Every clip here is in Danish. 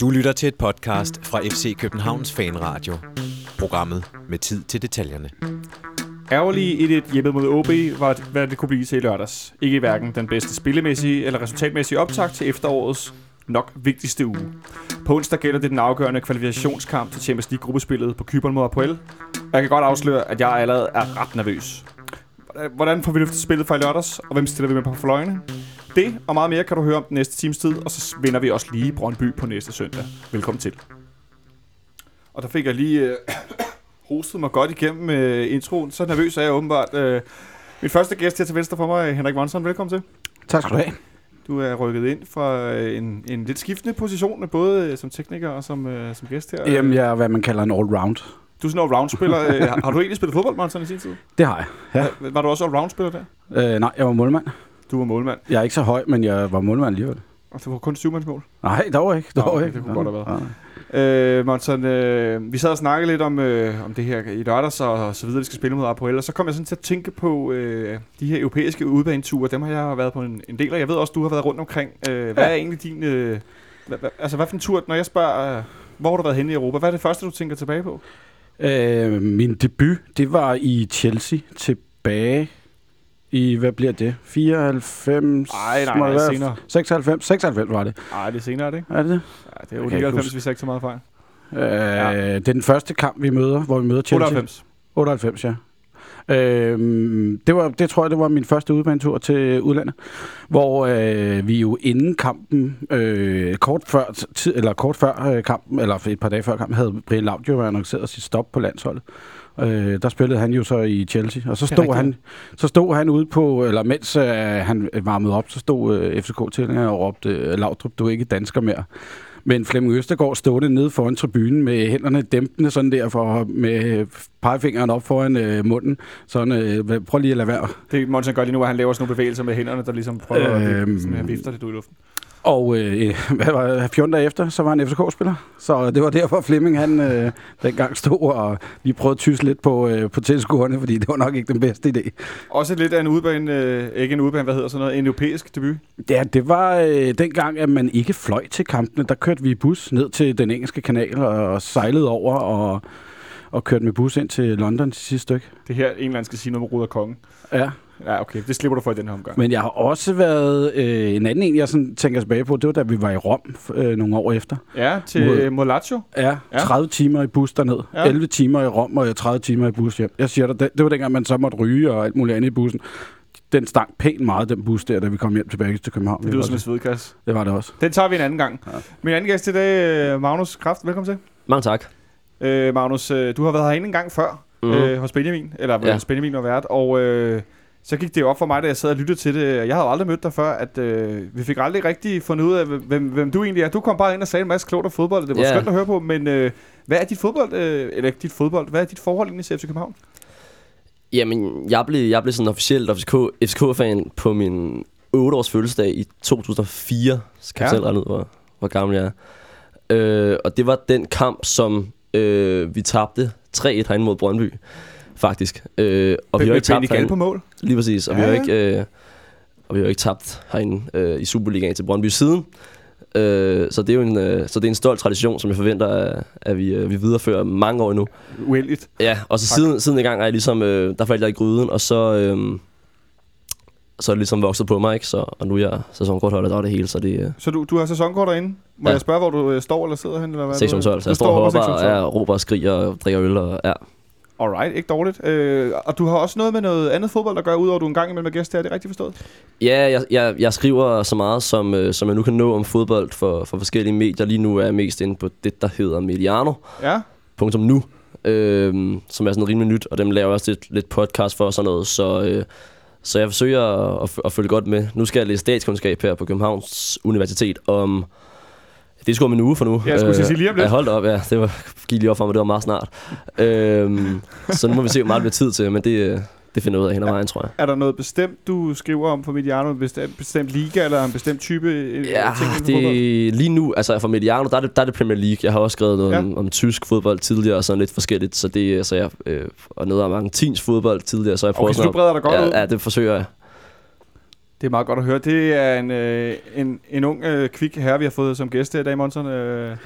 Du lytter til et podcast fra FC Københavns Fanradio. Programmet med tid til detaljerne. Ærgerlige 1-1 hjemme mod OB var, hvad det kunne blive til i lørdags. Ikke hverken den bedste spillemæssige eller resultatmæssige optag til efterårets nok vigtigste uge. På onsdag gælder det den afgørende kvalifikationskamp til Champions League-gruppespillet på Kyberen mod Apoel. Jeg kan godt afsløre, at jeg allerede er ret nervøs. Hvordan får vi løftet spillet fra i lørdags, og hvem stiller vi med på fløjene? Det og meget mere kan du høre om den næste times tid, og så vinder vi også lige Brøndby på næste søndag. Velkommen til. Og der fik jeg lige øh, hostet mig godt igennem øh, introen. Så nervøs er jeg åbenbart. Øh, min første gæst her til venstre for mig, Henrik Monson. Velkommen til. Tak skal du have. Du er rykket ind fra øh, en, en lidt skiftende position, både øh, som tekniker og som, øh, som gæst her. Jamen, jeg er, hvad man kalder en all-round. Du er sådan en all-round-spiller. Øh, har- har du egentlig spillet fodbold, Monson, i sin tid? Det har jeg. Ja. Var- Var du også all-round-spiller der? Øh, nej, jeg var målmand. Du var målmand, Jeg er ikke så høj, men jeg var målmand alligevel. og det var kun syvmandsmål. Nej, dog ikke. Dog Nå, okay, ikke. det kunne godt have været. Ja. Øh, Monson, øh, vi sad og snakkede lidt om, øh, om det her i lørdags og, og så videre, vi skal spille mod Apoel, og så kom jeg sådan til at tænke på øh, de her europæiske udbaneture, dem har jeg været på en, en del af. Jeg ved også, du har været rundt omkring. Øh, hvad Ja. er egentlig din... Øh, hvad, hvad, altså, hvad for en tur, når jeg spørger, øh, hvor har du været henne i Europa? Hvad er det første, du tænker tilbage på? Øh, min debut, det var i Chelsea tilbage i, hvad bliver det? 94? Ej, nej, nej, være? senere. 96? 96 var det. Nej, det er senere, er det ikke? Er det det? Ja, det er jo Jeg kan ikke 99, huske. hvis jeg ikke så meget fejl. Øh, Det er den første kamp, vi møder, hvor vi møder Chelsea. 98. 98, ja. Øhm, det, var, det tror jeg, det var min første udbanetur til udlandet, hvor øh, vi jo inden kampen, øh, kort før, tid, eller kort før øh, kampen, eller et par dage før kampen, havde Brian Laudrup annonceret sit stop på landsholdet. Øh, der spillede han jo så i Chelsea, og så stod, han, så stod han ude på, eller mens øh, han varmede op, så stod øh, FCK-tilhængere og råbte, øh, Laudrup, du er ikke dansker mere. Men Flemming Østergaard stående nede foran tribunen med hænderne dæmpende sådan der, for, med pegefingeren op foran øh, munden. Sådan, øh, prøv lige at lade være. Det Monson gør lige nu, at han laver sådan nogle bevægelser med hænderne, der ligesom prøver at Øhm. sådan, at vifter lidt ud i luften. Og øh, hvad var det, 14 dage efter, så var han FCK-spiller. Så det var derfor Flemming, han øh, dengang stod og lige prøvede at tyse lidt på, øh, på tilskuerne, fordi det var nok ikke den bedste idé. Også lidt af en udbane, øh, ikke en udbane, hvad hedder sådan noget, en europæisk debut. Ja, det var øh, dengang, at man ikke fløj til kampene. Der kørte vi bus ned til den engelske kanal og sejlede over og, og kørte med bus ind til London til sidste stykke. Det her, en eller anden skal sige noget med Ruder Kongen. Ja, Ja, okay, det slipper du for i den her omgang. men jeg har også været... Øh, en anden en, jeg sådan tænker tilbage på, det var da vi var i Rom øh, nogle år efter. ja, til Mod- Lazio. Ja, Ja. 30 timer i bus derned. Ja. Ja. 11 timer i Rom og 30 timer i bus hjem. Jeg siger dig, det, det var dengang, man så måtte ryge og alt muligt andet i bussen. Den stank pænt meget, den bus der, da vi kom hjem tilbage til København. Det lyder var som en det. svedkasse. det var det også. Den tager vi en anden gang. Ja. Ja. Min anden gæst i dag, øh, Magnus Kraft. Velkommen til. Mange tak. Øh, Magnus, øh, du har været herinde en gang før mm. øh, hos Benjamin, eller ja. Ja. hos Benjamin var vært, og øh, så gik det jo op for mig, da jeg sad og lyttede til det. Jeg havde aldrig mødt dig før, at øh, vi fik aldrig rigtig fundet ud af, hvem, hvem du egentlig er. Du kom bare ind og sagde en masse klogt om fodbold, og det var Ja. skønt at høre på, men øh, hvad er dit fodbold, øh, eller dit fodbold, hvad er dit forhold egentlig til FC København? Jamen, jeg blev, jeg blev sådan officielt FCK, FCK-fan på min 8-års fødselsdag i 2004. Så kan Ja. selv regne ud, hvor, hvor gammel jeg er. Øh, og det var den kamp, som øh, vi tabte 3-1 herinde mod Brøndby, faktisk. Øh, og vi har ikke tabt herinde. på mål. Lige præcis. Og Ja, vi har ikke... Øh, og vi har ikke tabt herinde øh, i Superligaen til Brøndby siden. Øh, så, det er jo en, øh, så det er en stolt tradition, som jeg forventer, at, at vi, øh, vi viderefører mange år endnu. Uheldigt. Ja, og så Tak. siden, siden i gang er jeg ligesom, øh, der faldt jeg i gryden, og så, øh, så er det ligesom vokset på mig, ikke? Så, og nu er jeg sæsonkortholder, der er det hele, så det er Så du, du har sæsonkort derinde. Må ja. Jeg spørge, hvor du øh, står eller sidder hen? Eller hvad? sektion 12, så jeg står og hopper, og jeg råber og skriger og drikker øl, og ja. Alright, ikke dårligt. Øh, og du har også noget med noget andet fodbold at gøre, udover at du en gang imellem er gæst her. Er det rigtigt forstået? Ja, jeg, jeg, jeg skriver så meget, som, øh, som jeg nu kan nå om fodbold for, for forskellige medier. Lige nu er jeg mest inde på det, der hedder Mediano. Ja. punktum nu, øh, som er sådan rimelig nyt, og dem laver jeg også lidt, lidt podcast for og sådan noget, så, øh, så jeg forsøger at, at, at følge godt med. Nu skal jeg læse statskundskab her på Københavns Universitet om, det er sgu om en uge for nu. Ja, jeg skulle at sige lige om lidt. Ja, hold op, ja, det var, gik lige op for mig, det var meget snart. øh, så nu må vi se, hvor meget det bliver tid til, men det, øh, det finder jeg ud af hen ad vejen, tror jeg. Er der noget bestemt, du skriver om for Mediano? En bestemt, bestemt liga, eller en bestemt type øh, Ja, ting for fodbold? det, lige nu, altså for Mediano, der er, det, der er det Premier League. Jeg har også skrevet noget Ja. om, om tysk fodbold tidligere, og sådan lidt forskelligt, så det, så jeg, øh, og noget om argentins fodbold tidligere, så jeg prøver Okay, så du breder dig godt ja, ud. ja, det forsøger jeg. Det er meget godt at høre. Det er en, øh, en, en ung, øh, kvik herre, vi har fået som gæst her i dag, Monson. Øh,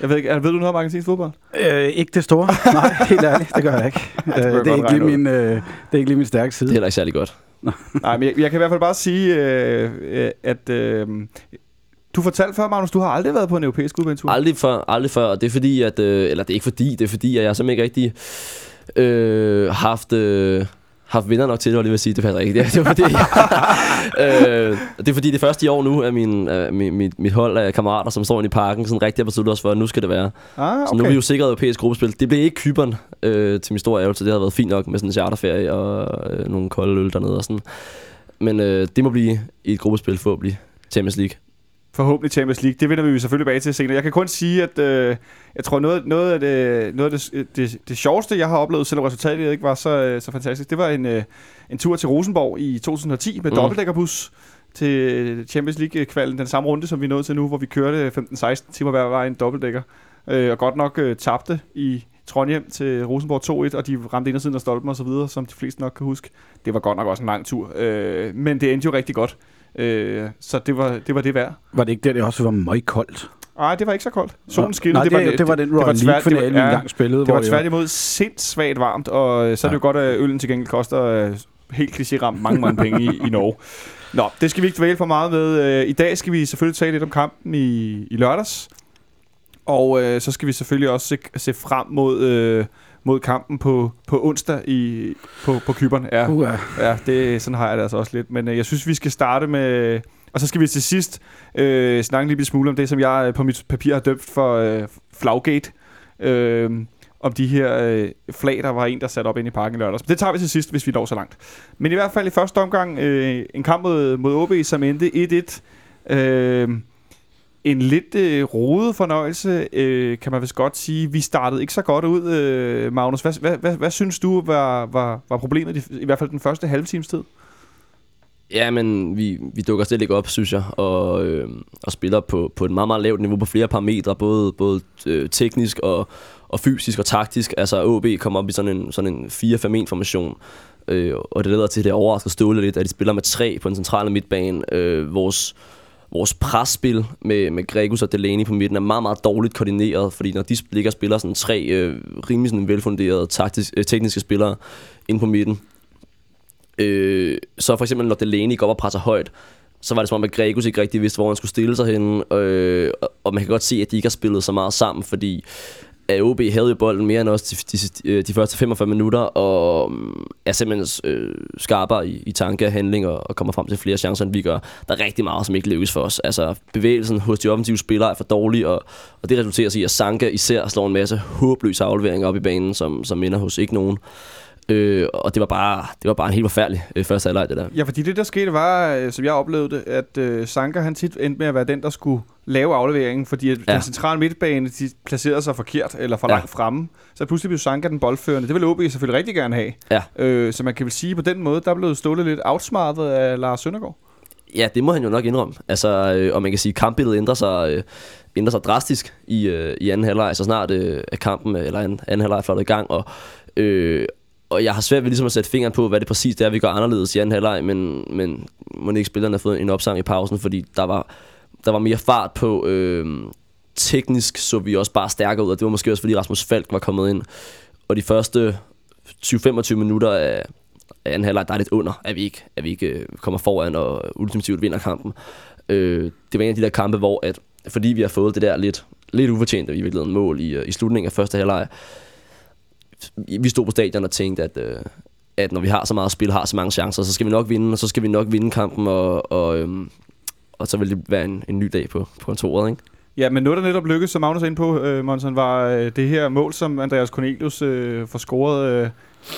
jeg ved ikke, er- ved du noget om argentinsk fodbold? Øh, ikke det store. Nej, helt ærligt, det gør jeg ikke. Øh, jeg det, er ikke lige min, øh, det er ikke lige min stærke Det side. er heller ikke særlig godt. Nej, men jeg, jeg kan i hvert fald bare sige, øh, øh, at øh, du fortalte før, Magnus, du har aldrig været på en europæisk udventur. Aldrig før, aldrig før. Og det er fordi, at... Øh, eller det er ikke fordi, det er fordi, at jeg simpelthen ikke rigtig øh, haft... Øh, haft venner nok til det, var det vil sige. Det passer ikke. Det, det var fordi, øh, det er fordi, det første i år nu, at min, øh, mit, mit, mit hold af kammerater, som står inde i parken, sådan rigtig har besluttet os for, at nu skal det være. Ah, Så nu er okay. vi jo sikret europæisk gruppespil. Det blev ikke Kyberen øh, til min store ærgelse. Det har været fint nok med sådan en charterferie og øh, nogle kolde øl dernede og sådan. Men øh, det må blive i et gruppespil forhåbentlig. Champions League. Forhåbentlig Champions League. Det vender vi selvfølgelig bag til senere. Jeg kan kun sige, at øh, jeg tror, noget, noget af, det, noget af det, det, det sjoveste, jeg har oplevet, selvom resultatet ikke var så, øh, så fantastisk, det var en, øh, en tur til Rosenborg i 2010 med Mm. dobbeltdækkerbus til Champions League-kvalden, den samme runde, som vi nåede til nu, hvor vi kørte 15-16 timer hver vej en dobbeltdækker. Øh, og godt nok øh, tabte i Trondheim til Rosenborg 2-1, og de ramte indersiden af stolpen og så videre, som de fleste nok kan huske. Det var godt nok også en lang tur, øh, men det endte jo rigtig godt. Øh, så det var, det var det værd. Var det ikke der, det også var meget koldt? Nej, det var ikke så koldt. Solen skinnede. Det, det, var, det var den Royal League-finale, det vi engang spillede. Det var tværtimod sindssvagt varmt, og øh, så er det jo godt, at øllen til gengæld koster øh, helt kliché-ramt mange, mange penge i, i Norge. Nå, det skal vi ikke dvæle for meget med. Øh, I dag skal vi selvfølgelig tale lidt om kampen i, i lørdags. Og øh, så skal vi selvfølgelig også se, se frem mod, øh, mod kampen på, på onsdag i, på, på Kyberen. Ja, Uh, Ja, det, sådan har jeg det altså også lidt. Men øh, jeg synes, vi skal starte med... Og så skal vi til sidst øh, snakke lille smule om det, som jeg øh, på mit papir har døbt for øh, Flaggate. Øh, om de her øh, flag, der var en, der satte op ind i parken i lørdags. Det tager vi til sidst, hvis vi når så langt. Men i hvert fald i første omgang, øh, en kamp mod, mod OB, som endte 1-1. Øh, en lidt øh, rodet fornøjelse, øh, kan man vist godt sige. Vi startede ikke så godt ud, øh, Magnus. Hvad, hvad, hvad, hvad synes du var, var, var problemet, i, hvert fald den første halve times tid? Ja, men vi, vi dukker slet ikke op, synes jeg, og, øh, og spiller på, på et meget, meget lavt niveau på flere parametre, både, både øh, teknisk og, og fysisk og taktisk. Altså AB kommer op i sådan en, sådan en 4-5-1-formation, øh, og det leder til, at det overrasker Ståle lidt, at de spiller med tre på den centrale midtbane. Øh, vores, vores presspil med, med Gregus og Delaney på midten er meget, meget dårligt koordineret, fordi når de ligger og spiller sådan tre øh, rimelig sådan velfunderede taktisk, øh, tekniske spillere ind på midten, Øh, så for eksempel, når Delaney går op og presser højt, så var det som om, at Gregus ikke rigtig vidste, hvor han skulle stille sig henne. Øh, og- og man kan godt se, at de ikke har spillet så meget sammen, fordi AOB havde jo bolden mere end os de, de, de, første 45 minutter, og mm, er simpelthen øh, skarpere i, i tanke og handling, og, og kommer frem til flere chancer, end vi gør. Der er rigtig meget, som ikke lykkes for os. Altså, bevægelsen hos de offensive spillere er for dårlig, og, og det resulterer sig i, at Sanka især slår en masse håbløse afleveringer op i banen, som, som minder hos ikke nogen. Øh, og det var bare, det var bare en helt forfærdelig øh, første halvleg, det der. Ja, fordi det der skete var, øh, som jeg oplevede det, at øh, Sanka han tit endte med at være den, der skulle lave afleveringen, fordi at ja. Den centrale midtbane, de placerede sig forkert eller for Ja. langt fremme. Så pludselig blev Sanka den boldførende. Det ville OB selvfølgelig rigtig gerne have. Ja. Øh, så man kan vel sige, på den måde, der blev Ståle lidt outsmartet af Lars Søndergaard. Ja, det må han jo nok indrømme. Altså, øh, og man kan sige, at kampbilledet ændrer sig, øh, ændrer sig drastisk i, øh, i anden halvleg, så snart øh, kampen, eller anden, anden halvleg flottet i gang. Og, øh, og jeg har svært ved ligesom at sætte fingeren på, hvad det præcis det er, vi gør anderledes i anden halvleg, men, men må ikke spillerne har fået en opsang i pausen, fordi der var, der var mere fart på. Øh, teknisk så vi også bare stærkere ud, og det var måske også, fordi Rasmus Falk var kommet ind. Og de første 20-25 minutter af, af anden halvleg, der er lidt under, at vi ikke, at vi ikke øh, kommer foran og ultimativt vinder kampen. Øh, det var en af de der kampe, hvor at, fordi vi har fået det der lidt, lidt ufortjente i virkeligheden mål i, øh, i slutningen af første halvleg, vi stod på stadion og tænkte, at, øh, at når vi har så meget spil, har så mange chancer, så skal vi nok vinde, og så skal vi nok vinde kampen, og, og, øhm, og så vil det være en, en ny dag på, på kontoret, ikke? Ja, men noget, der netop lykkedes, som Magnus er inde på, øh, Monsen, var øh, det her mål, som Andreas Cornelius øh, får scoret. Øh,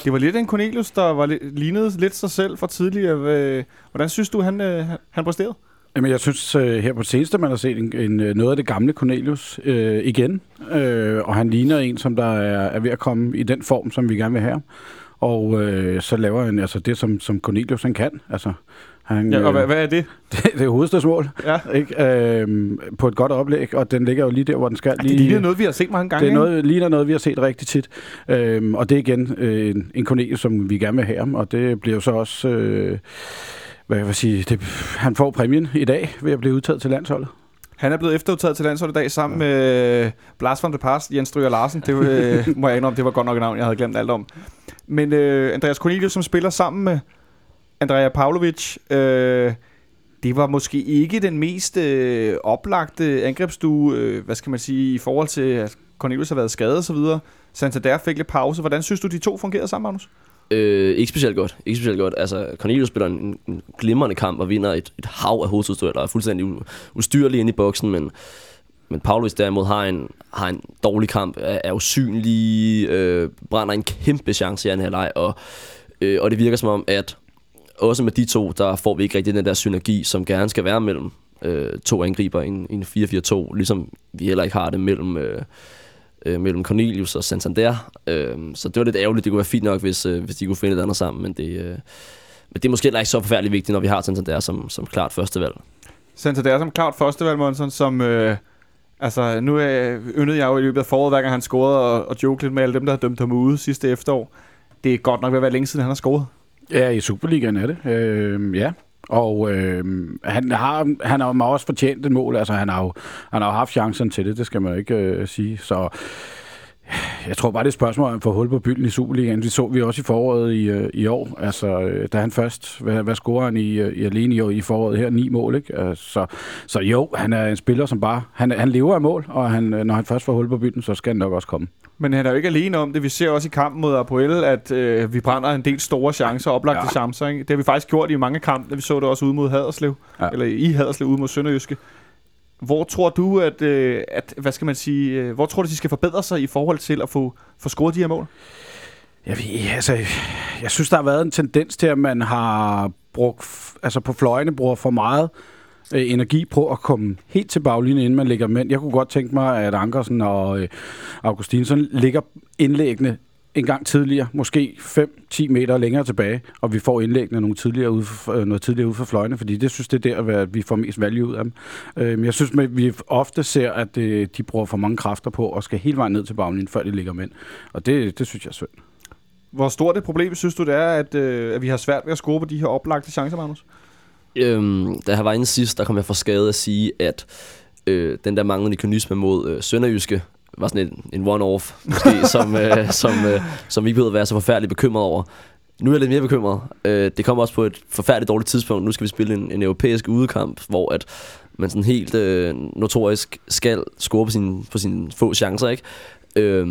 det var lidt en Cornelius, der var lidt, lignede lidt sig selv fra tidligere. Øh, hvordan synes du, han, øh, han- han præsterede? Jamen, jeg synes øh, her på det seneste, man har set en, en, øh, noget af det gamle Cornelius øh, igen. Øh, og han ligner en, som der er, er ved at komme i den form, som vi gerne vil have. Og øh, så laver han altså det, som, som Cornelius han kan. Altså, han, Ja, og øh, hvad, hvad er det? det, det er hovedstadsmål, Ja. ikke? Øh, på et godt oplæg, og den ligger jo lige der, hvor den skal. Det lige, ligner noget, vi har set mange gange. det er noget, ligner noget, vi har set rigtig tit. Øhm, og det er igen øh, en, en Cornelius, som vi gerne vil have ham, og det bliver jo så også... Øh, hvad jeg vil sige, det, han får præmien i dag ved at blive udtaget til landsholdet. Han er blevet efterudtaget til landsholdet i dag sammen med øh, Blas van der Pars, Jens Stryger Larsen. Det øh, må jeg indrømme, det var godt nok et navn, jeg havde glemt alt om. Men øh, Andreas Cornelius, som spiller sammen med Andrea Pavlovic, øh, det var måske ikke den mest øh, oplagte angrebsstue, øh, hvad skal man sige, i forhold til, at Cornelius har været skadet og så videre. Santander fik lidt pause. Hvordan synes du, de to fungerede sammen, Magnus? Øh, ikke specielt godt. Ikke specielt godt. Altså, Cornelius spiller en, en glimrende kamp og vinder et, et hav af hovedstødstueller. Er fuldstændig u, ustyrlig inde i boksen, men, men Paulus derimod har en, har en dårlig kamp, er, er usynlig, øh, brænder en kæmpe chance i anden halvleg, og, øh, og det virker som om, at også med de to, der får vi ikke rigtig den der synergi, som gerne skal være mellem øh, to angriber i en, en 4-4-2, ligesom vi heller ikke har det mellem... Øh, øh, mellem Cornelius og Santander. Øh, så det var lidt ærgerligt. Det kunne være fint nok, hvis, øh, hvis de kunne finde et andet sammen, men det, øh, men det er måske heller ikke så forfærdeligt vigtigt, når vi har Santander som, som klart førstevalg. Santander som klart førstevalg, Monson, som... Øh, altså, nu er, yndede jeg jo i løbet af foråret, hver gang han scorede, og, og joke lidt med alle dem, der har dømt ham ude sidste efterår. Det er godt nok ved at være længe siden, han har scoret. Ja, i Superligaen er det. Øh, ja, og øh, han har han har også fortjent et mål. Altså, han har jo han har jo haft chancen til det, det skal man jo ikke øh, sige. Så jeg tror bare, det er et spørgsmål, om at få hul på bylden i Superligaen. Det så vi også i foråret i, øh, i år. Altså, øh, da han først, hvad, hvad scorer han i, øh, i alene i, i foråret her? Ni mål, ikke? Altså, så jo, han er en spiller, som bare, han, han lever af mål, og han, når han først får hul på bylden, så skal han nok også komme. Men han er jo ikke alene om det. Vi ser også i kampen mod Apoel, at øh, vi brænder en del store chancer, oplagte ja. chancer. Ikke? Det har vi faktisk gjort i mange kampe. Vi så det også ude mod Haderslev, ja. eller i Haderslev ude mod Sønderjyske. Hvor tror du, at, øh, at hvad skal man sige, øh, hvor tror du, de skal forbedre sig i forhold til at få, få scoret de her mål? Jeg, ved, altså, jeg synes, der har været en tendens til, at man har brugt, altså på fløjene bruger for meget øh, energi på at komme helt til baglinjen, inden man ligger mænd. Jeg kunne godt tænke mig, at Ankersen og øh, Augustinsson ligger indlæggende en gang tidligere, måske 5-10 meter længere tilbage, og vi får indlæggende nogle tidligere ude for, øh, noget tidligere ud for fløjene, fordi det synes det er der, at vi får mest value ud af dem. Øh, men jeg synes, at vi ofte ser, at øh, de bruger for mange kræfter på og skal hele vejen ned til baglinjen, før de ligger mænd. Og det, det synes jeg er synd. Hvor stort et problem synes du, det er, at, at vi har svært ved at score på de her oplagte chancer, Magnus? Øhm, da jeg var inde sidst, der kom jeg for skade at sige, at øh, den der manglende ikonisme mod øh, Sønderjyske var sådan en, en one-off, måske, som, øh, som, øh, som vi ikke behøvede at være så forfærdeligt bekymret over. Nu er jeg lidt mere bekymret. Øh, det kommer også på et forfærdeligt dårligt tidspunkt. Nu skal vi spille en, en europæisk udekamp, hvor at man sådan helt øh, notorisk skal score på sine, på sine få chancer. Ikke? Øh,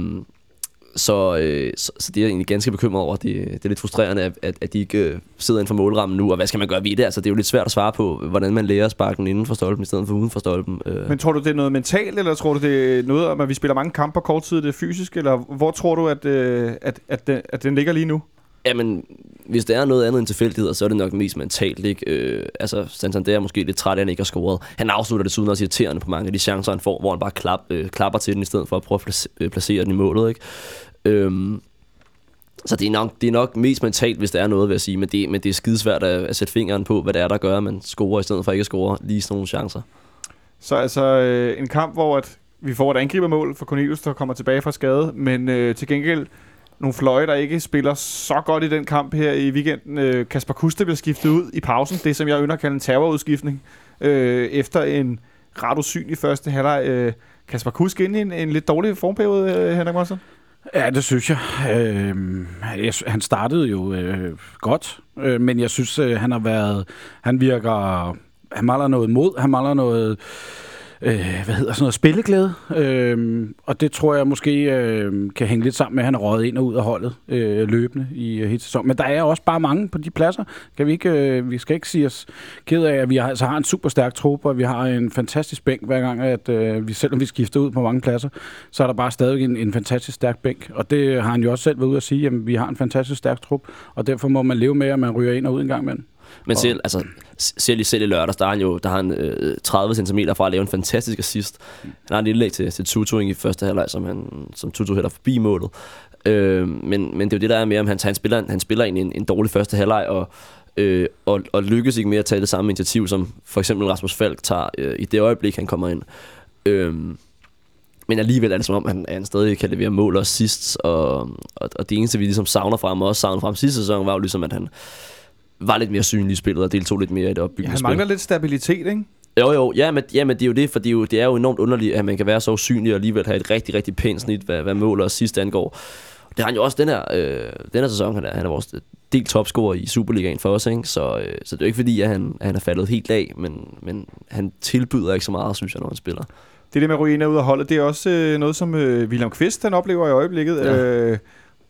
så, øh, så, så det er jeg egentlig ganske bekymret over. Det, det er lidt frustrerende, at, at, at de ikke øh, sidder inden for målrammen nu, og hvad skal man gøre ved det? Altså, det er jo lidt svært at svare på, hvordan man lærer sparken inden for stolpen, i stedet for uden for stolpen. Øh. Men tror du, det er noget mentalt, eller tror du, det er noget om, at vi spiller mange kampe på kort tid, det er fysisk, eller hvor tror du, at, øh, at, at, den, at den ligger lige nu? Jamen, hvis der er noget andet end tilfældigheder, så er det nok mest mentalt. Ikke? Øh, altså, Santander er måske lidt træt af, at han ikke har scoret. Han afslutter desuden også irriterende på mange af de chancer, han får, hvor han bare klap, øh, klapper til den, i stedet for at prøve at øh, placere den i målet. Ikke? Øhm, så det er, nok, det er nok mest mentalt, hvis der er noget, vil jeg sige. Men det, men det er skidesvært at, at sætte fingeren på, hvad det er, der gør, at man scorer, i stedet for ikke at score lige sådan nogle chancer. Så altså øh, en kamp, hvor at vi får et angribermål for Cornelius, der kommer tilbage fra skade, men øh, til gengæld nogle fløje, der ikke spiller så godt i den kamp her i weekenden. Øh, Kasper Kuste bliver skiftet ud i pausen, det som jeg ønsker at kalde en terrorudskiftning, øh, efter en ret usynlig første halvleg. Øh, Kasper Kusk ind i en, en lidt dårlig formperiode, øh, Henrik Monsen? Ja, det synes jeg. Øh, jeg han startede jo øh, godt, øh, men jeg synes, øh, han har været... Han virker... Han mangler noget mod, han mangler noget øh, øh, hvad hedder sådan noget, spilleglæde. Øh, og det tror jeg måske øh, kan hænge lidt sammen med, at han er røget ind og ud af holdet øh, løbende i øh, hele sæsonen. Men der er også bare mange på de pladser. Kan vi, ikke, øh, vi skal ikke sige os ked af, at vi har, altså har en super stærk trup, og vi har en fantastisk bænk hver gang, at øh, vi, selvom vi skifter ud på mange pladser, så er der bare stadig en, en fantastisk stærk bænk. Og det har han jo også selv været ude at sige, at vi har en fantastisk stærk trup, og derfor må man leve med, at man ryger ind og ud en gang imellem. Men selv, altså, selv, selv i lørdags, der har han jo der har han, øh, 30 cm fra at lave en fantastisk assist. Han har en indlæg til, til Tutu i første halvleg, som, han, som Tutu hætter forbi målet. Øh, men, men det er jo det, der er med, om han, han spiller, han spiller en, en, en dårlig første halvleg, og, øh, og, og lykkes ikke med at tage det samme initiativ, som for eksempel Rasmus Falk tager øh, i det øjeblik, han kommer ind. Øh, men alligevel er det som om, han, han stadig kan levere mål også sidst, og, og, og det eneste, vi ligesom savner fra ham, og også savner fra ham sidste sæson, var jo ligesom, at han, var lidt mere synlig i spillet og deltog lidt mere i det Ja, opbyggende han spil. mangler lidt stabilitet, ikke? Jo, jo, ja, men, ja, men det er jo det, for det er jo, det er jo enormt underligt, at man kan være så usynlig og alligevel have et rigtig, rigtig pænt snit, hvad, hvad mål og sidst angår. Det har han jo også den her, øh, den her sæson, han er, han er vores del topscorer i Superligaen for os, ikke? Så, øh, så det er jo ikke fordi, at han, han er faldet helt af, men, men han tilbyder ikke så meget, synes jeg, når han spiller. Det der med og ud af holdet, det er også øh, noget, som øh, William Kvist han oplever i øjeblikket. Ja. Øh,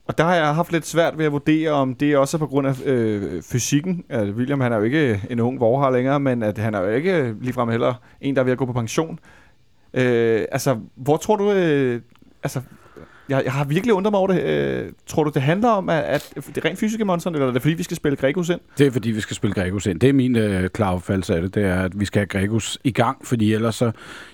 og der har jeg haft lidt svært ved at vurdere, om det også er på grund af øh, fysikken. Altså, William han er jo ikke en ung vorhar længere, men at han er jo ikke ligefrem heller en, der er ved at gå på pension. Øh, altså, hvor tror du... Øh, altså, jeg, jeg har virkelig undret mig over det. Øh, tror du, det handler om, at, at det er rent fysiske monster, eller er det fordi, vi skal spille Gregus ind? Det er fordi, vi skal spille Gregus ind. Det er min øh, klare opfattelse af det. Det er, at vi skal have Gregus i gang, fordi ellers så,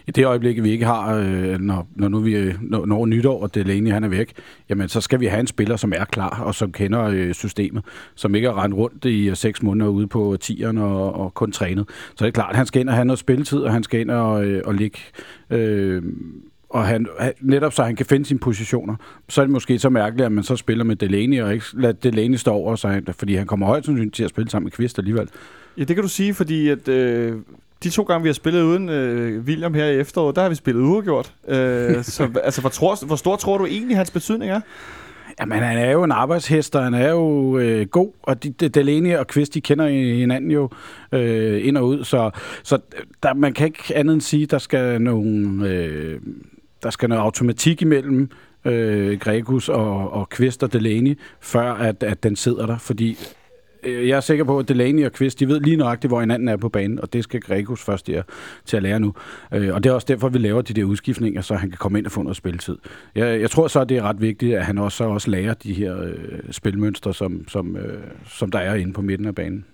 i det øjeblik, vi ikke har, øh, når, når nu vi øh, når, når nytår, og Delaney han er væk, jamen så skal vi have en spiller, som er klar, og som kender øh, systemet, som ikke er rendt rundt i øh, seks måneder ude på tieren og, og kun trænet. Så det er klart, at han skal ind og have noget spilletid, og han skal ind og, øh, og ligge... Øh, og han, netop så han kan finde sine positioner, så er det måske så mærkeligt, at man så spiller med Delaney, og ikke lader Delaney stå over, han, fordi han kommer højt sandsynligt til at spille sammen med Kvist alligevel. Ja, det kan du sige, fordi at, øh, de to gange, vi har spillet uden øh, William her i efteråret, der har vi spillet uafgjort. Øh, så altså, hvor, tror, hvor stor tror du egentlig, hans betydning er? Jamen, han er jo en arbejdshest, og han er jo øh, god, og de, de, Delaney og Kvist, de kender hinanden jo øh, ind og ud, så, så der, man kan ikke andet end sige, der skal nogle, øh, der skal noget automatik imellem øh, Gregus og, og Kvist og Delaney, før at, at den sidder der, fordi øh, jeg er sikker på, at Delaney og Kvist, de ved lige nøjagtigt, hvor hinanden er på banen, og det skal Gregus først der, til at lære nu. Øh, og det er også derfor, vi laver de der udskiftninger, så han kan komme ind og få noget spilletid. Jeg, jeg tror så, at det er ret vigtigt, at han også, så også lærer de her øh, spilmønstre, som, som, øh, som der er inde på midten af banen.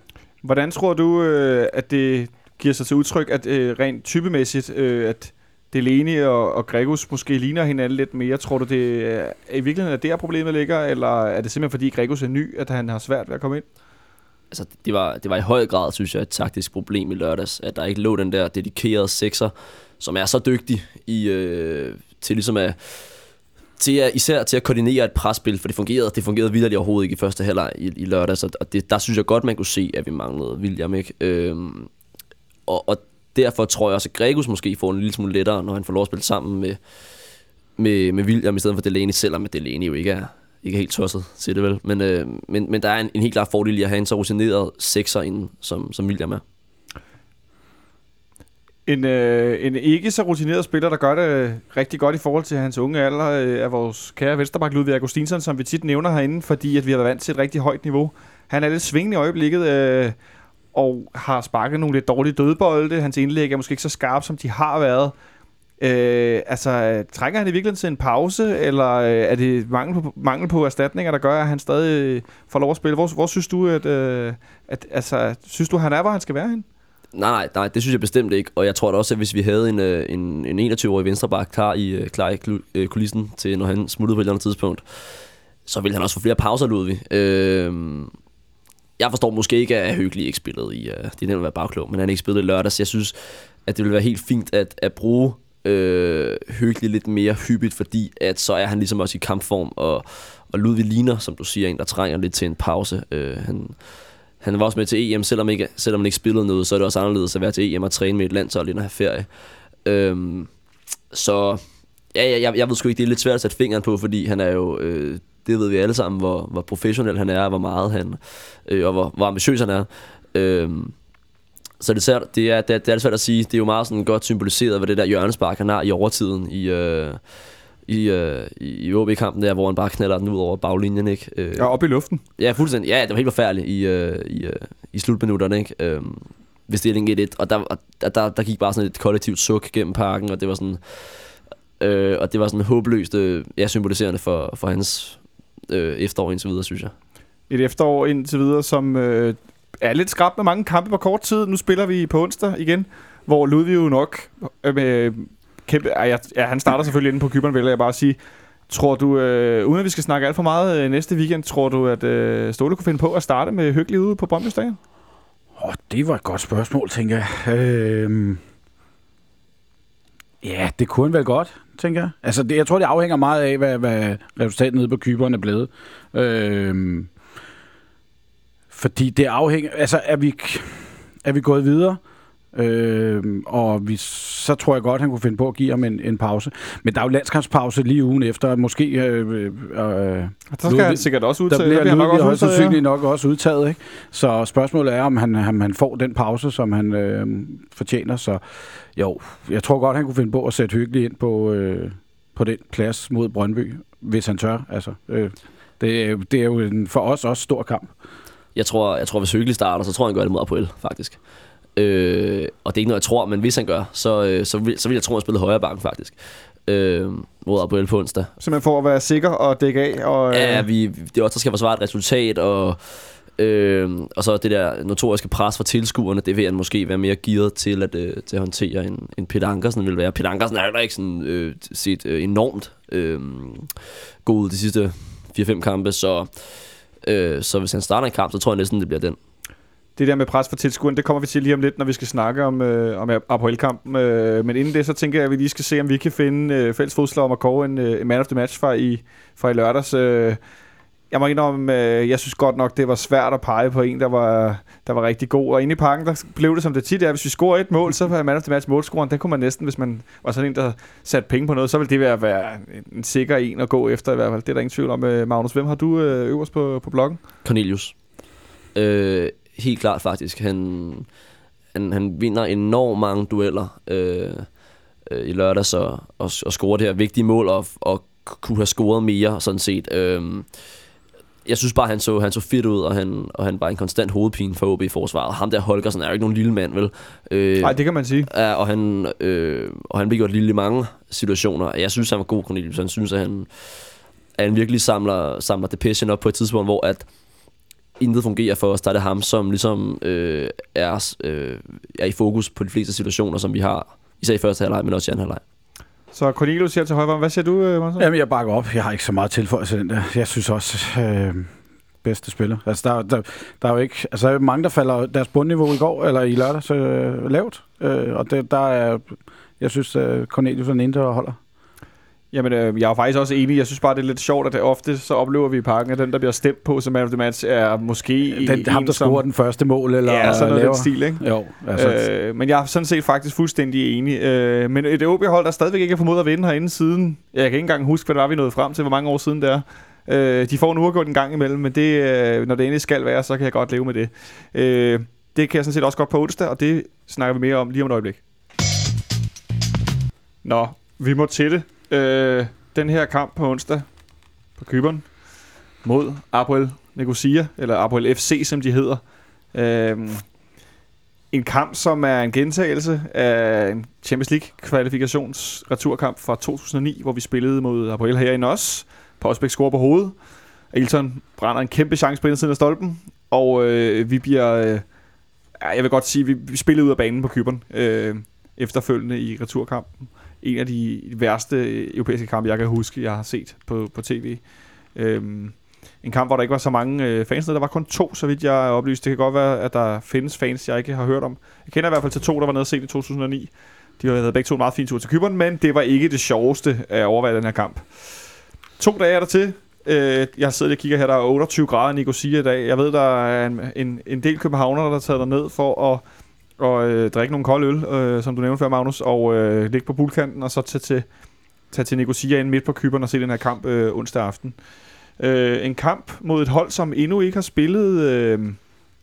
Hvordan tror du, øh, at det giver sig til udtryk, at øh, rent typemæssigt, øh, at Delaney og, og Gregus måske ligner hinanden lidt mere? Tror du, det er, i virkeligheden er der problemet ligger, eller er det simpelthen fordi Gregus er ny, at han har svært ved at komme ind? altså, det, var, det var i høj grad, synes jeg, et taktisk problem i lørdags, at der ikke lå den der dedikerede sekser, som er så dygtig i, øh, til ligesom at, til at, især til at koordinere et presspil, for det fungerede, det fungerede vildt overhovedet ikke i første halvleg i, i lørdags, og det, der synes jeg godt, man kunne se, at vi manglede William, ikke? Øhm, og, og derfor tror jeg også, at Gregus måske får en lille smule lettere, når han får lov at spille sammen med, med, med William i stedet for Delaney, selvom Delaney jo ikke er, ikke er helt tosset til det vel. Men, øh, men, men der er en, en helt klar fordel i at have en så rutineret sekser inden, som, som William er. En, øh, en ikke så rutineret spiller, der gør det rigtig godt i forhold til hans unge alder, øh, er vores kære venstreback Ludvig Augustinsson, som vi tit nævner herinde, fordi at vi har været vant til et rigtig højt niveau. Han er lidt svingende i øjeblikket, øh, og har sparket nogle lidt dårlige dødbolde. Hans indlæg er måske ikke så skarpt, som de har været. Øh, altså, trænger han i virkeligheden til en pause, eller øh, er det mangel på, mangel på erstatninger, der gør, at han stadig øh, får lov at spille? Hvor, hvor synes du, at, øh, at altså, synes du, han er, hvor han skal være hen? Nej, nej, nej, det synes jeg bestemt ikke. Og jeg tror da også, at hvis vi havde en, øh, en, en 21-årig venstreback klar i, øh, klar i kulissen til, når han smuttede på et eller andet tidspunkt, så ville han også få flere pauser, Ludvig. Øh, jeg forstår måske ikke, at Høgli ikke spillede i... Øh, uh, det er nemt at være bagklog, men han ikke spillede i lørdags. Jeg synes, at det ville være helt fint at, at bruge øh, Høgli lidt mere hyppigt, fordi at så er han ligesom også i kampform, og, og Ludvig ligner, som du siger, en, der trænger lidt til en pause. Øh, han, han var også med til EM, selvom, ikke, selvom han ikke spillede noget, så er det også anderledes at være til EM og træne med et landshold inden at have ferie. Øhm, så ja, ja, jeg, jeg ved sgu ikke, det er lidt svært at sætte fingeren på, fordi han er jo, øh, det ved vi alle sammen, hvor, hvor professionel han er, hvor meget han, øh, og hvor, hvor ambitiøs han er. Øhm, så det er, det, er, det, er, det er svært at sige. Det er jo meget sådan godt symboliseret ved det der hjørnespark, han har i overtiden i, øh, i, øh, i OB-kampen der, hvor han bare knalder den ud over baglinjen, ikke? Øh, Ja, op i luften. Ja, fuldstændig. Ja, det var helt forfærdeligt i, øh, i, øh, i slutminutterne, ikke? Øhm, ved stilling 1-1. Og der, og der, der, der gik bare sådan et kollektivt suk gennem parken, og det var sådan... Øh, og det var sådan håbløst øh, ja, symboliserende for, for hans øh, efterår indtil videre, synes jeg. Et efterår indtil videre, som øh, er lidt skrabt med mange kampe på kort tid. Nu spiller vi på onsdag igen, hvor Ludvig jo nok øh, med kæmpe... Ja, ja, han starter selvfølgelig inde på Kyberen, vil jeg bare sige. Tror du, øh, uden at vi skal snakke alt for meget øh, næste weekend, tror du, at øh, Ståle kunne finde på at starte med hyggelig ude på Brøndby Stadion? Åh, det var et godt spørgsmål, tænker jeg. Øhm... Ja, det kunne vel godt, tænker jeg. Altså, det, jeg tror, det afhænger meget af, hvad, hvad resultatet nede på kyberne er blevet. Øhm... fordi det afhænger... Altså, er vi, er vi gået videre, øh, og vi, så tror jeg godt, han kunne finde på at give ham en, en pause. Men der er jo landskampspause lige ugen efter, måske... Øh, øh, øh, Så skal han sikkert også udtage. der bliver, han nok også udtaget, sandsynligt nok også udtaget, ikke? Så spørgsmålet er, om han, han, han får den pause, som han øh, fortjener. Så jo, jeg tror godt, han kunne finde på at sætte hyggeligt ind på, øh, på den plads mod Brøndby, hvis han tør. Altså, øh, det, er, jo- det er jo en, for os også stor kamp. Jeg tror, jeg tror hvis Hyggelig starter, så tror jeg, han gør det mod Apoel, faktisk. Øh, og det er ikke noget, jeg tror, men hvis han gør, så, øh, så, vil, så vil jeg tro, at han spiller højre bakken, faktisk. Øh, mod Apoel på onsdag. Simpelthen for at være sikker og dække af. Og, Ja, øh, vi, det er også, der skal forsvare et resultat, og, øh, og så det der notoriske pres fra tilskuerne, det vil han måske være mere gearet til at, øh, til at håndtere, end, end Peter Ankersen vil være. Peter Ankersen er heller ikke sådan, øh, set øh, enormt øh, god ud de sidste 4-5 kampe, så, øh, så hvis han starter en kamp, så tror jeg næsten, det bliver den det der med pres for tilskueren, det kommer vi til lige om lidt, når vi skal snakke om, øh, om APHL-kampen. Øh, men inden det, så tænker jeg, at vi lige skal se, om vi kan finde øh, fælles fodslag om at kåre en, øh, en man of the match fra i, fra i lørdags. Øh, jeg må indrømme, øh, jeg synes godt nok, det var svært at pege på en, der var, der var rigtig god. Og inde i parken, der blev det som det tit er. Hvis vi scorer et mål, så er man of the match målscoren. Den kunne man næsten, hvis man var sådan en, der satte penge på noget, så ville det være, være en, en sikker en at gå efter i hvert fald. Det er der ingen tvivl om. Øh, Magnus, hvem har du øh, øverst på, på bloggen? Cornelius. Øh, helt klart faktisk. Han, han, han vinder enormt mange dueller øh, øh, i lørdags og, og, og scorer det her vigtige mål og, og kunne have scoret mere sådan set. Øh, jeg synes bare, han så, han så fedt ud, og han, og han var en konstant hovedpine for OB i forsvaret. Ham der Holgersen er jo ikke nogen lille mand, vel? Øh, Nej, det kan man sige. Ja, og han, øh, og han bliver gjort lille i mange situationer. Jeg synes, han var god, Cornelius. Han synes, at han, at han virkelig samler, samler Depression op på et tidspunkt, hvor at intet fungerer for os. Der er det ham, som ligesom øh, er, øh, er i fokus på de fleste situationer, som vi har. Især i første halvleg, men også i anden halvleg. Så Cornelius siger til højre. Hvad siger du, øh, Monsen? Jamen, jeg bakker op. Jeg har ikke så meget tilføjelse til den der. Jeg synes også, øh, bedste spiller. Altså, der, der, der er jo ikke... Altså, der er mange, der falder deres bundniveau i går, eller i lørdag, så øh, lavt. Øh, og det, der er... Jeg synes, øh, Cornelius er den ene, der holder. Jamen, øh, jeg er faktisk også enig. Jeg synes bare, det er lidt sjovt, at det ofte så oplever vi i parken, at den, der bliver stemt på som man of the match, er måske Den, ham, der scorer den første mål, eller Ja, sådan noget laver. den stil, ikke? Jo, altså... Øh, men jeg er sådan set faktisk fuldstændig enig. Øh, men et OB-hold, der stadigvæk ikke har formået at vinde herinde siden... Jeg kan ikke engang huske, hvad det var, vi nåede frem til, hvor mange år siden det er. Øh, de får en uafgjort en gang imellem, men det, øh, når det endelig skal være, så kan jeg godt leve med det. Øh, det kan jeg sådan set også godt på onsdag, og det snakker vi mere om lige om et øjeblik. Nå, vi må til det. Øh, den her kamp på onsdag på Kyberen mod Apoel Nicosia, eller Apoel FC, som de hedder. Øh, en kamp, som er en gentagelse af en Champions League kvalifikations returkamp fra 2009, hvor vi spillede mod Apoel herinde også. Postbæk scorer på hovedet. Ailton brænder en kæmpe chance på indersiden af stolpen. Og øh, vi bliver... Øh, ja, jeg vil godt sige, vi, vi spillede ud af banen på Kyberen øh, efterfølgende i returkampen. En af de værste europæiske kampe, jeg kan huske, jeg har set på, på tv. Øhm, en kamp, hvor der ikke var så mange øh, fans. Der var kun to, så vidt jeg er oplyst. Det kan godt være, at der findes fans, jeg ikke har hørt om. Jeg kender i hvert fald til to, der var nede og set i 2009. De havde begge to en meget fin tur til Kyberen, men det var ikke det sjoveste at overveje den her kamp. To dage er der til. Øh, jeg sidder og kigger her, der er 28 grader i Nicosia i dag. Jeg ved, der er en, en, en del københavnere, der er taget ned for at og øh, drikke nogle kolde øl, øh, som du nævnte før, Magnus, og øh, ligge på bulkanten, og så tage til, tage til Nicosia ind midt på Kyberen og se den her kamp øh, onsdag aften. Øh, en kamp mod et hold, som endnu ikke har spillet øh,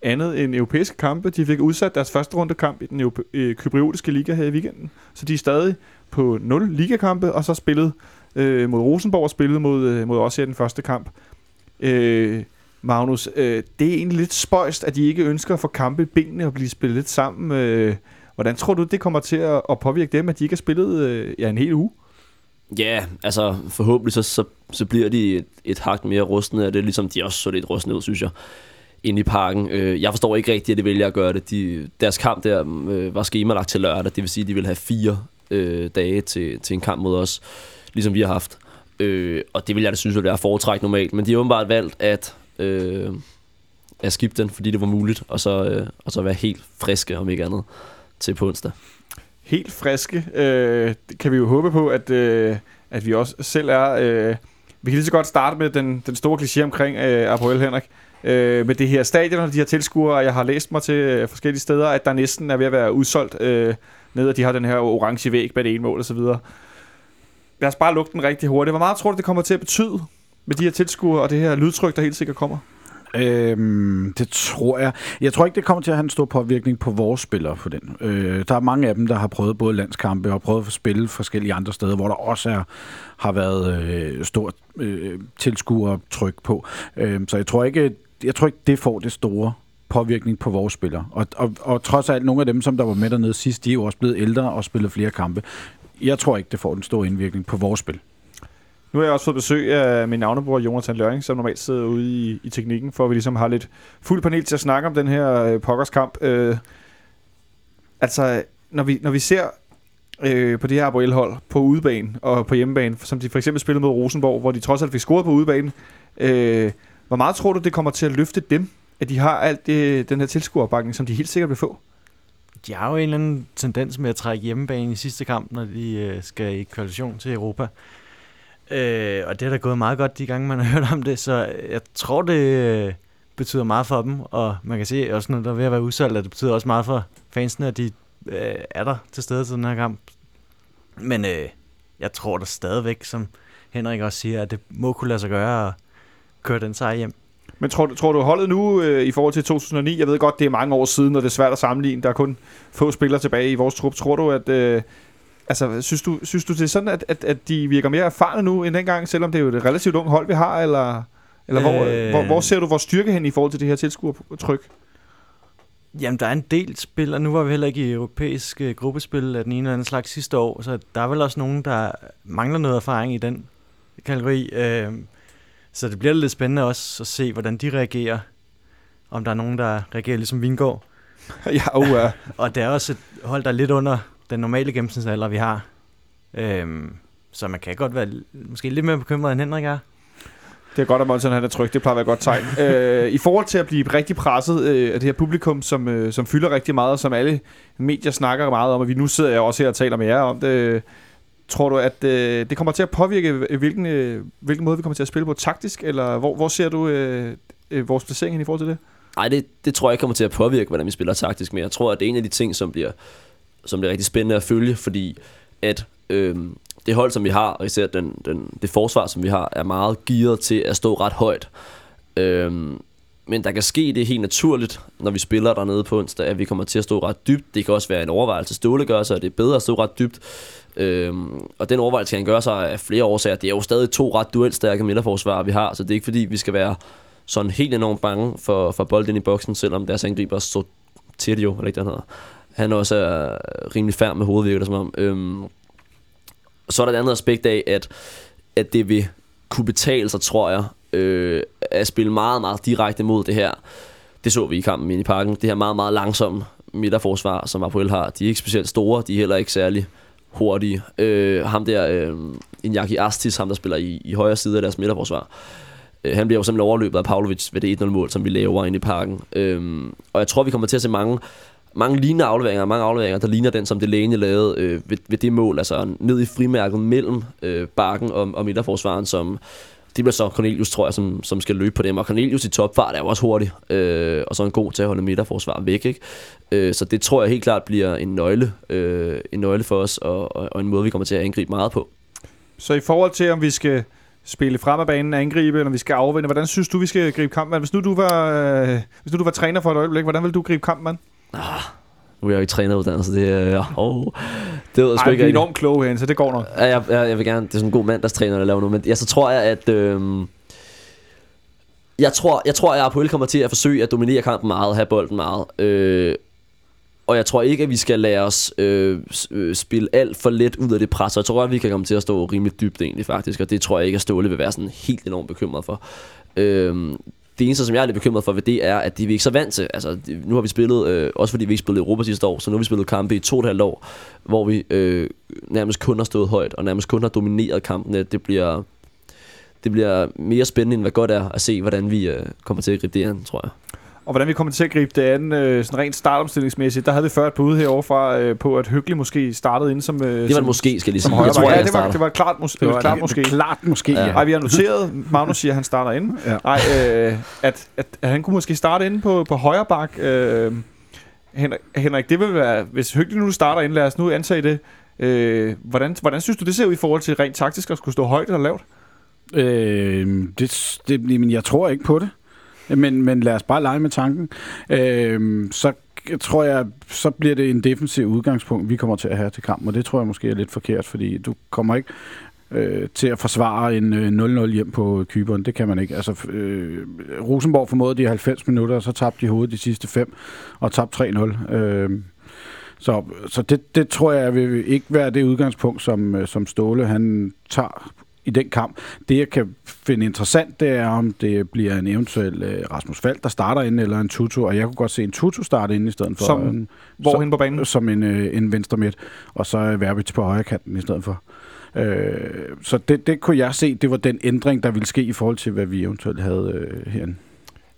andet end europæiske kampe. De fik udsat deres første runde kamp i den europæ- øh, kypriotiske liga her i weekenden, så de er stadig på 0 ligakampe, og så spillet øh, mod Rosenborg og spillet mod, øh, mod os i den første kamp. Øh, Magnus, øh, det er egentlig lidt spøjst, at de ikke ønsker at få kampe i benene og blive spillet lidt sammen. Øh, hvordan tror du, det kommer til at, at påvirke dem, at de ikke har spillet øh, ja, en hel uge? Ja, altså forhåbentlig så, så, så bliver de et, et hak mere rustne af det, ligesom de også så lidt rustne ud, synes jeg, inde i parken. Øh, jeg forstår ikke rigtigt, at de vælger at gøre det. De, deres kamp der øh, var skemalagt til lørdag, det vil sige, at de vil have fire øh, dage til, til en kamp mod os, ligesom vi har haft. Øh, og det vil jeg da synes ville være foretræk normalt, men de har åbenbart valgt at, øh, at skippe den, fordi det var muligt, og så, øh, og så være helt friske, om ikke andet, til på onsdag. Helt friske. Øh, kan vi jo håbe på, at, øh, at vi også selv er. Øh, vi kan lige så godt starte med den, den store kliché omkring øh, Apoel Henrik. øh, med det her stadion og de her tilskuere. Jeg har læst mig til øh, forskellige steder, at der næsten er ved at være udsolgt øh, ned, og de har den her orange væg bag det ene mål osv. Lad os bare lukke den rigtig hurtigt. Hvor meget tror du, det kommer til at betyde med de her tilskuere og det her lydtryk, der helt sikkert kommer? Øhm, det tror jeg. Jeg tror ikke, det kommer til at have en stor påvirkning på vores spillere på den. Øh, der er mange af dem, der har prøvet både landskampe og prøvet at spille forskellige andre steder, hvor der også er, har været øh, stort øh, tilskuertryk på. Øh, så jeg tror ikke, jeg tror ikke, det får det store påvirkning på vores spillere. Og, og, og trods alt, nogle af dem, som der var med dernede sidst, de er jo også blevet ældre og spillet flere kampe. Jeg tror ikke, det får en stor indvirkning på vores spil. Nu har jeg også fået besøg af min navnebror Jonathan Løring, som normalt sidder ude i, i teknikken, for at vi ligesom har lidt fuld panel til at snakke om den her øh, pokkerskamp. Øh, altså, når vi, når vi ser øh, på det her Apoel-hold på udebane og på hjemmebane, som de for eksempel spillede mod Rosenborg, hvor de trods alt fik scoret på udebane, øh, hvor meget tror du, det kommer til at løfte dem, at de har alt det, den her tilskuerbakning, som de helt sikkert vil få? De har jo en eller anden tendens med at trække hjemmebane i sidste kamp, når de øh, skal i kvalifikation til Europa. Øh, og det er da gået meget godt de gange, man har hørt om det, så øh, jeg tror, det øh, betyder meget for dem, og man kan se også, når der er ved at være udsolgt, at det betyder også meget for fansene, at de øh, er der til stede til den her kamp. Men øh, jeg tror da stadigvæk, som Henrik også siger, at det må kunne lade sig gøre at køre den sejr hjem. Men tror, du- tror du holdet nu øh, i forhold til 2009, jeg ved godt, det er mange år siden, og det er svært at sammenligne, der er kun få spillere tilbage i vores trup. Tror du, at... Øh, altså, synes du, synes du det er sådan, at, at, at de virker mere erfarne nu end dengang, selvom det er jo et relativt ung hold, vi har, eller, eller hvor, Øh. hvor, hvor ser du vores styrke hen i forhold til det her tilskuertryk? Jamen, der er en del spillere. Nu var vi heller ikke i europæisk øh, gruppespil af den ene eller anden slags sidste år, så der er vel også nogen, der mangler noget erfaring i den kategori. Øh, så det bliver lidt spændende også at se, hvordan de reagerer. Om der er nogen, der reagerer ligesom Vingård. ja, uh. Og det er også et hold, der er lidt under den normale gennemsnitsalder, vi har. Øh, så man kan godt være måske lidt mere bekymret, end Henrik er. Det er godt, at Monson han er tryg. Det plejer at være et godt tegn. øh, I forhold til at blive rigtig presset øh, af det her publikum, som, øh, som fylder rigtig meget, og som alle medier snakker meget om, og vi nu sidder jeg også her og taler med jer om det. øh, Tror du, at øh, det kommer til at påvirke, øh, hvilken, øh, hvilken måde vi kommer til at spille på taktisk, eller hvor, hvor ser du øh, øh, vores placering hen i forhold til det? Nej, det, det tror jeg ikke kommer til at påvirke, hvordan vi spiller taktisk, men jeg tror, at det er en af de ting, som bliver, som bliver rigtig spændende at følge, fordi at øh, det hold, som vi har, og især den, den, det forsvar, som vi har, er meget gearet til at stå ret højt. Øh, men der kan ske det helt naturligt, når vi spiller dernede på onsdag, at vi kommer til at stå ret dybt. Det kan også være en overvejelse, Ståle gør sig, at det er bedre at stå ret dybt. Øhm, og den overvejelse kan han gøre sig af flere årsager. Det er jo stadig to ret duelstærke midterforsvarer, vi har, så det er ikke fordi, vi skal være sådan helt enormt bange for, for bolden i boksen, selvom deres angriber så til jo, eller ikke den hedder. Han også er rimelig færd med hovedet, virker det som om. Øhm, så er der et andet aspekt af, at, at det vil kunne betale sig, tror jeg, øh, at spille meget, meget direkte mod det her. Det så vi i kampen inde i parken. Det her meget, meget langsomme midterforsvar, som Apoel har. De er ikke specielt store, de er heller ikke særlig hurtige. Øh, ham der, øh, Iñaki Astis, ham der spiller i, i højre side af deres midterforsvar, øh, han bliver jo simpelthen overløbet af Pavlovic ved det 1-0-mål, som vi laver inde i parken. Øh, og jeg tror, vi kommer til at se mange mange lignende afleveringer, mange afleveringer, der ligner den, som Delaney lavede øh, ved, ved det mål, altså ned i frimærket mellem øh, bakken og, og midterforsvaren, som det bliver så Cornelius, tror jeg, som, som skal løbe på dem. Og Cornelius i topfart er jo også hurtig, øh, og så en god til at holde midterforsvar væk. Ikke? Øh, så det tror jeg helt klart bliver en nøgle, øh, en nøgle for os, og, og, og en måde, vi kommer til at angribe meget på. Så i forhold til, om vi skal spille frem af banen, angribe, eller om vi skal afvende, hvordan synes du, vi skal gribe kampen? Hvis nu du var, øh, hvis nu du var træner for et øjeblik, hvordan vil du gribe kampen? An? Nu er jeg jo ikke træneruddannet, så det er... Oh, det ved jeg sgu Ej, ikke vi er enormt kloge herinde, så det går nok. Ja, jeg, jeg, jeg vil gerne, det er sådan en god mandagstræner, der laver nu, men ja, så tror jeg, at... Øhm, jeg tror, jeg tror, at Apoel kommer til at forsøge at dominere kampen meget, have bolden meget. Øh, og jeg tror ikke, at vi skal lade os øh, øh, spille alt for let ud af det pres. Og jeg tror, at vi kan komme til at stå rimelig dybt egentlig faktisk, og det tror jeg ikke, at Ståle vil være sådan helt enormt bekymret for. Øh, det eneste, som jeg er lidt bekymret for ved det, er, at det er vi ikke så vant til. Altså, nu har vi spillet, øh, også fordi vi ikke spillede Europa sidste år, så nu har vi spillet kampe i to og et halvt år, hvor vi øh, nærmest kun har stået højt, og nærmest kun har domineret kampene. Det bliver, det bliver mere spændende, end hvad godt er, at se, hvordan vi øh, kommer til at gribe det an, tror jeg og hvordan vi kommer til at gribe det an øh, sådan rent startomstillingsmæssigt. Der havde vi før et bud herovre fra øh, på, at Hyggelig måske startede ind som, øh, Det var som, det måske, skal jeg lige sige. Jeg tror, ja, jeg det var, det var klart, mås- det var et klart måske. Klart måske, Ja. Nej, vi har noteret, Magnus siger, at han starter inde. Ja. Nej, øh, at, at, at han kunne måske starte inde på, på højre bak. Øh, Henrik, Henrik, det vil være, hvis Hyggelig nu starter inde, lad os nu antage det. Øh, hvordan, hvordan synes du, det ser ud i forhold til rent taktisk at skulle stå højt eller lavt? Øh, det, det, men jeg tror ikke på det. Men, men lad os bare lege med tanken. Øh, så tror jeg, så bliver det en defensiv udgangspunkt, vi kommer til at have til kampen, og det tror jeg måske er lidt forkert, fordi du kommer ikke øh, til at forsvare en øh, 0-0 hjem på Kyberen. Det kan man ikke. Altså, øh, Rosenborg formåede de 90 minutter, og så tabte de hovedet de sidste fem, og tabte 3-0. Øh, så så det, det tror jeg vil ikke være det udgangspunkt, som, øh, som Ståle han tager i den kamp. Det, jeg kan finde interessant, det er, om det bliver en eventuel øh, Rasmus Fald, der starter ind, eller en Tutu, og jeg kunne godt se en Tutu starte ind i stedet for. Som- en, Hvorhen på banen? som en, øh, en venstre midt, og så er Verbitz på højre kanten i stedet for. Øh, så det, det kunne jeg se, det var den ændring, der ville ske i forhold til, hvad vi eventuelt havde øh, herinde.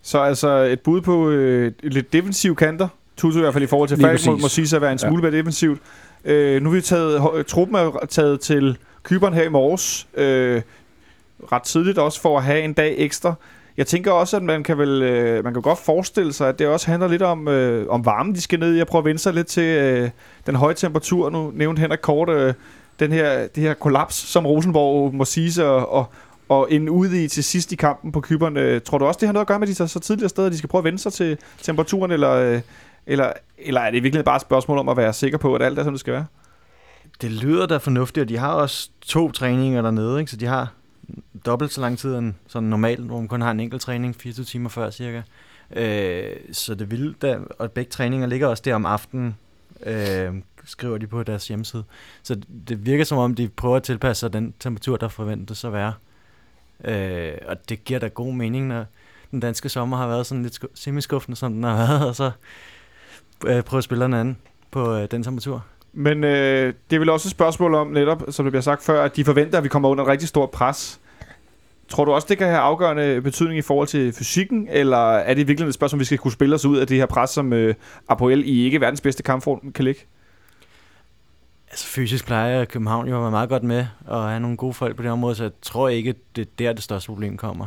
Så altså et bud på øh, lidt defensiv kanter. Tutu i hvert fald i forhold til Falk må, må sige sig at være en smule mere defensivt. Øh, nu er vi taget, truppen er taget til Kyberen her i morges. Øh, ret tidligt også for at have en dag ekstra. Jeg tænker også, at man kan vel, øh, man kan godt forestille sig, at det også handler lidt om, øh, om varmen, de skal ned i. Jeg prøver at vende sig lidt til øh, den høje temperatur. Nu nævnte Henrik Kort øh, den her, det her kollaps, som Rosenborg må sige sig, og, og, og ende ude i til sidst i kampen på Kyberen. Øh, tror du også, det har noget at gøre med, at de tager så tidligere steder, at de skal prøve at vende sig til temperaturen, eller, øh, eller, eller er det virkelig bare et spørgsmål om at være sikker på, at alt er, som det skal være? Det lyder da fornuftigt, og de har også to træninger dernede, ikke? så de har dobbelt så lang tid end sådan normalt, hvor man kun har en enkelt træning, 24 timer før cirka. Øh, så det vilde, da, og begge træninger ligger også der om aftenen, øh, skriver de på deres hjemmeside. Så det virker som om, de prøver at tilpasse sig den temperatur, der forventes at være. Øh, og det giver da god mening, når den danske sommer har været sådan lidt sku- semiskuffende, som den har været, og så øh, prøver spillerne an på øh, den temperatur. Men øh, det er vel også et spørgsmål om netop, som det bliver sagt før, at de forventer, at vi kommer under et rigtig stort pres. Tror du også, det kan have afgørende betydning i forhold til fysikken, eller er det virkelig et spørgsmål, om vi skal kunne spille os ud af det her pres, som øh, Apoel i ikke verdens bedste kampform kan ligge? Altså fysisk plejer København jo at være meget godt med, og have nogle gode folk på det område, så jeg tror ikke, det er der, det største problem kommer.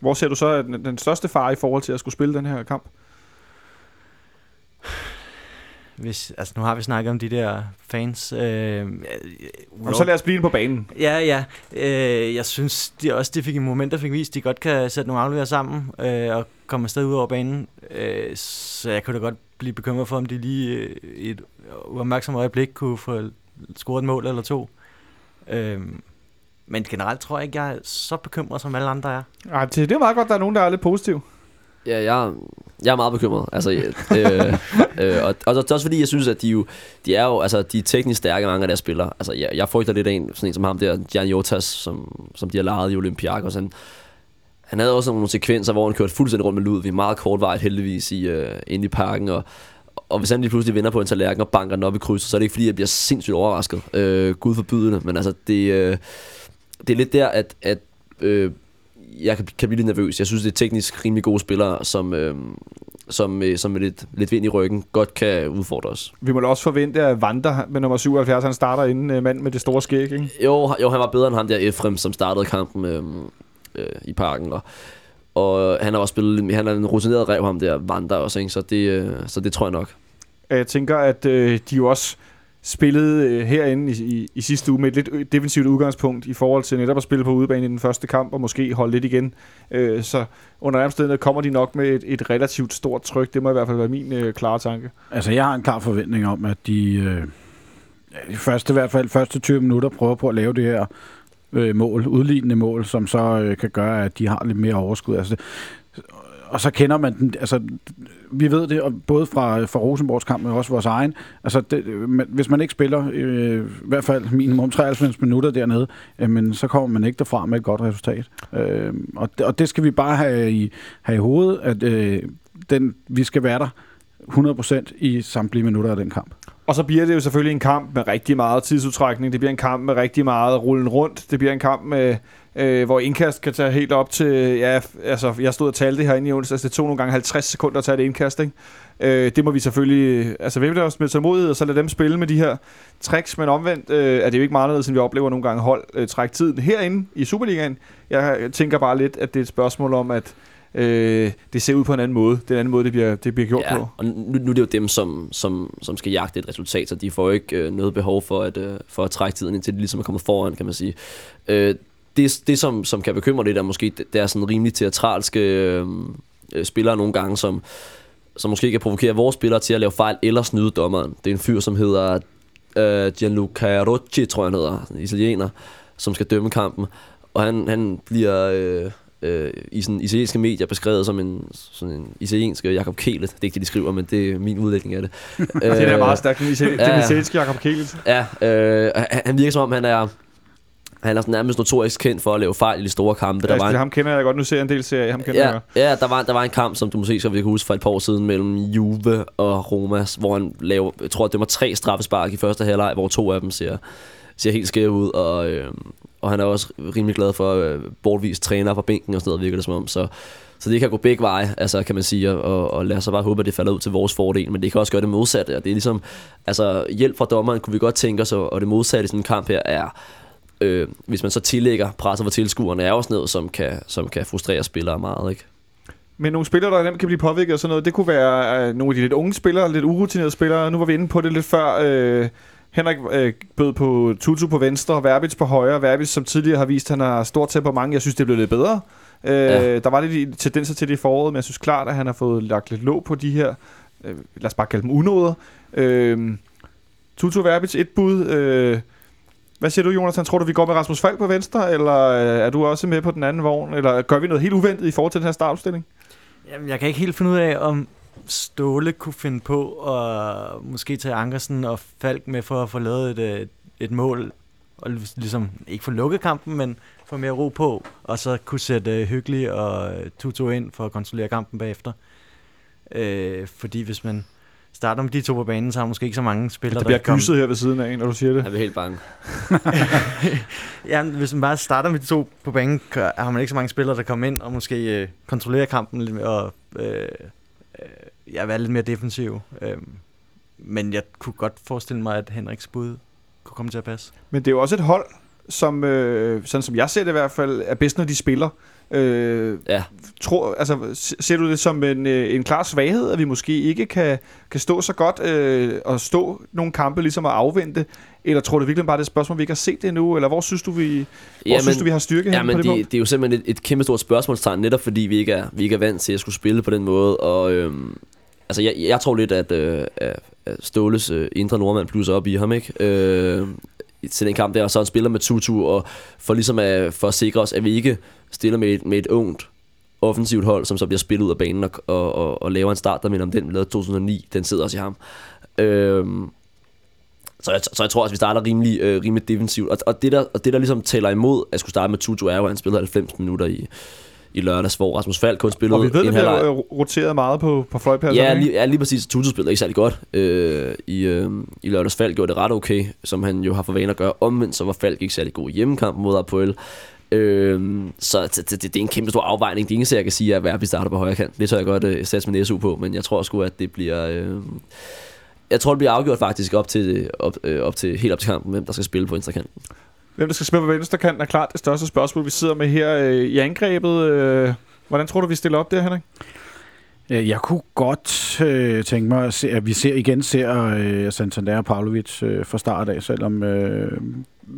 Hvor ser du så den, den største fare i forhold til at skulle spille den her kamp? Hvis, altså nu har vi snakket om de der fans. Øh, Jamen, så lad os blive på banen. Ja, ja. Øh, jeg synes de også, de fik i momenter fik vist, de godt kan sætte nogle afleverer sammen øh, og komme afsted ud over banen. Øh, så jeg kunne da godt blive bekymret for, om de lige øh, i et uopmærksomt øjeblik kunne få scoret et mål eller to. Øh, men generelt tror jeg ikke, jeg er så bekymret, som alle andre er. Ej, det det er meget godt, at der er nogen, der er lidt positiv. Ja, jeg, jeg er meget bekymret. Altså, øh, øh, og, og er også fordi, jeg synes, at de jo, de er jo, altså, de er teknisk stærke, mange af deres spillere. Altså, jeg, jeg frygter lidt af en, sådan en som ham der, Jan Jotas, som, som de har lejet i Olympiakos. Han, han havde også nogle sekvenser, hvor han kørte fuldstændig rundt med Ludvig, meget kortvarigt heldigvis, i, øh, inde i parken, og, og hvis han lige pludselig vender på en tallerken og banker den op i krydset, så er det ikke fordi, jeg bliver sindssygt overrasket. Øh, Gud forbyde det, men altså, det, øh, det er lidt der, at, at øh, jeg kan, kan blive lidt nervøs. Jeg synes, det er teknisk rimelig gode spillere, som, øh, som, øh, som med lidt, lidt vind i ryggen godt kan udfordre os. Vi må da også forvente, at Vander med nummer 77, han starter inden øh, mand med det store skæg, ikke? Jo, jo, han var bedre end ham der Efrem, som startede kampen øh, øh, i parken. Og, og han har også spillet, han er en rutineret rev, ham der Vander også, ikke? Så, det, øh, så det tror jeg nok. Jeg tænker, at øh, de jo også spillede øh, herinde i, i, i sidste uge med et lidt defensivt udgangspunkt i forhold til netop at spille på udebane i den første kamp og måske holde lidt igen. Øh, så under omstændigheder kommer de nok med et, et relativt stort tryk. Det må i hvert fald være min øh, klare tanke. Altså, jeg har en klar forventning om, at de, øh, i, de første, i hvert fald første 20 minutter prøver på at lave det her øh, mål, udlignende mål, som så øh, kan gøre, at de har lidt mere overskud. Altså, og så kender man den, altså, vi ved det, og både fra, fra Rosenborgs kamp, men også vores egen, altså, det, men hvis man ikke spiller øh, i hvert fald minimum 93 minutter dernede, øh, men så kommer man ikke derfra med et godt resultat. Øh, og, det- og det skal vi bare have i, have i hovedet, at øh, den, vi skal være der 100% i samtlige minutter af den kamp. Og så bliver det jo selvfølgelig en kamp med rigtig meget tidsudtrækning. Det bliver en kamp med rigtig meget rullen rundt. Det bliver en kamp med, øh, hvor indkast kan tage helt op til... Ja, altså, jeg stod og talte det herinde i onsdags. Det tog nogle gange 50 sekunder at tage det indkast, ikke? Øh, det må vi selvfølgelig... Altså, vi vil også med tålmodighed, og så lade dem spille med de her tricks. Men omvendt øh, er det jo ikke meget anderledes, end vi oplever nogle gange hold øh, trække tiden herinde i Superligaen. Jeg tænker bare lidt, at det er et spørgsmål om, at øh, det ser ud på en anden måde. Det er en anden måde, det bliver, det bliver gjort ja, på. og nu, nu er det jo dem, som, som, som skal jagte et resultat, så de får ikke øh, noget behov for at, øh, for at trække tiden indtil de ligesom er kommet foran, kan man sige. Øh, det, det som, som kan bekymre lidt, er måske, det er sådan rimelig teatralske øh, øh, spillere nogle gange, som, som måske kan provokere vores spillere til at lave fejl eller snyde dommeren. Det er en fyr, som hedder øh, Gianluca Rocci, tror jeg han hedder, en italiener, som skal dømme kampen. Og han, han bliver øh, øh, i sådan italienske medier beskrevet som en, sådan en italiensk Jakob Kehlet. Det er ikke det, de skriver, men det er min udlægning af det. det er meget stærkt, den italienske Jakob Kehlet. Ja, øh, han virker som om, han er han er sådan nærmest notorisk kendt for at lave fejl i de store kampe. Ja, der var en... ham kender jeg godt. Nu ser jeg en del serie. Ham kender ja, jeg Ja, der var, der var en kamp, som du måske så vil huske for et par år siden, mellem Juve og Roma, hvor han laver, jeg tror, det var tre straffespark i første halvleg, hvor to af dem ser, ser helt skæve ud, og, øh, og han er også rimelig glad for øh, bortvist træner på bænken og sådan noget, virker det som om. Så, så det kan gå begge veje, altså, kan man sige, og, og lad os så bare håbe, at det falder ud til vores fordel, men det kan også gøre det modsatte, og det er ligesom, altså hjælp fra dommeren kunne vi godt tænke os, og det modsatte i sådan en kamp her er, øh, hvis man så tillægger presset for tilskuerne, er også noget, som kan, som kan frustrere spillere meget, ikke? Men nogle spillere, der nemt kan blive påvirket og sådan noget, det kunne være øh, nogle af de lidt unge spillere, lidt urutinerede spillere. Nu var vi inde på det lidt før. Øh, Henrik øh, bød på Tutu på venstre, og Verbitz på højre. Verbitz, som tidligere har vist, han har stort temperament. Jeg synes, det blev lidt bedre. Øh, ja. Der var lidt tendenser til det i foråret, men jeg synes klart, at han har fået lagt lidt låg på de her, øh, lad os bare kalde dem unåder. Øh, Tutu Verbitz, et bud. Øh, hvad siger du, Jonas? Tror du, vi går med Rasmus Falk på venstre, eller øh, er du også med på den anden vogn? Eller gør vi noget helt uventet i forhold til den her startopstilling? Jamen, jeg kan ikke helt finde ud af, om Ståle kunne finde på at måske tage Ankersen og Falk med for at få lavet et, øh, et mål, og ligesom ikke få lukket kampen, men få mere ro på, og så kunne sætte øh, uh, Hyggelig og Tuto ind for at kontrollere kampen bagefter. Øh, fordi hvis man starter med de to på banen, så har man måske ikke så mange spillere, der bliver der gyset her ved siden af, når du siger det. Jeg er helt bange. ja, hvis man bare starter med de to på banen, har man ikke så mange spillere, der kommer ind og måske øh, kontrollerer kampen lidt og øh, øh, ja, være lidt mere defensiv. Øh, men jeg kunne godt forestille mig, at Henriks bud kunne komme til at passe. Men det er jo også et hold, som, øh, sådan som jeg ser det i hvert fald, er bedst, når de spiller. Øh, ja. tror, altså, ser du det som en, øh, en klar svaghed, at vi måske ikke kan, kan stå så godt øh, og stå nogle kampe ligesom at afvente? Eller tror du virkelig bare, det er et spørgsmål, vi ikke har set det endnu? Eller hvor synes du, vi, hvor ja, synes du, vi har styrke men på det, det, det er jo simpelthen et, et kæmpe stort spørgsmålstegn, netop fordi vi ikke er, vi ikke er vant til at skulle spille på den måde. Og øhm, altså, jeg, jeg tror lidt, at, øh, at Ståles øh, indre nordmand plusser op i ham, ikke? Øh, til den kamp der, og så han spiller med Tutu, og for ligesom at, for at sikre os, at vi ikke stiller med et, med et ungt offensivt hold, som så bliver spillet ud af banen og, og, og, og laver en start, der minder om den, vi lavede 2009, den sidder også i ham. Øhm, så jeg, så jeg tror også, vi starter rimelig, øh, rimelig defensivt. Og, og, det der, og det, der ligesom tæller imod at skulle starte med Tutu, er jo, at han spillede 90 minutter i, i lørdags, hvor Rasmus Falk kun spillede Og vi ved, at det har roteret meget på, på fløjpladsen. Ja, lige, ja, lige præcis. Tutu spillede ikke særlig godt. Øh, i, øh, I lørdags Falk gjorde det ret okay, som han jo har for vane at gøre. Omvendt så var Falk ikke særlig god i hjemmekamp mod Apoel. Øh, så det, det, det, er en kæmpe stor afvejning. Det eneste, jeg kan sige, er, at vi starter på højre kant. Det tør jeg godt øh, sætte min SU på, men jeg tror sgu, at det bliver... Øh, jeg tror, det bliver afgjort faktisk op til, op, øh, op til, helt op til kampen, hvem der skal spille på venstre kanten. Hvem der skal spille på venstre kanten er klart det største spørgsmål, vi sidder med her øh, i angrebet. Øh, hvordan tror du, vi stiller op der, Henrik? Øh, jeg kunne godt øh, tænke mig, at, se, at vi ser igen ser øh, Santander og Pavlovic øh, fra start af, selvom øh,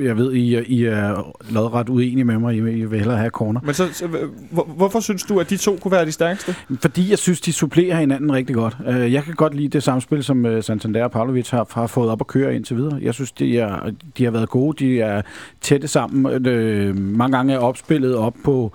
jeg ved, I, I er lodret uenige med mig. I, vil hellere have corner. Men så, så hvor, hvorfor synes du, at de to kunne være de stærkeste? Fordi jeg synes, de supplerer hinanden rigtig godt. Øh, jeg kan godt lide det samspil, som øh, Santander og Pavlovic har, har fået op at køre indtil videre. Jeg synes, de, er, de har været gode. De er tætte sammen. Øh, mange gange er opspillet op på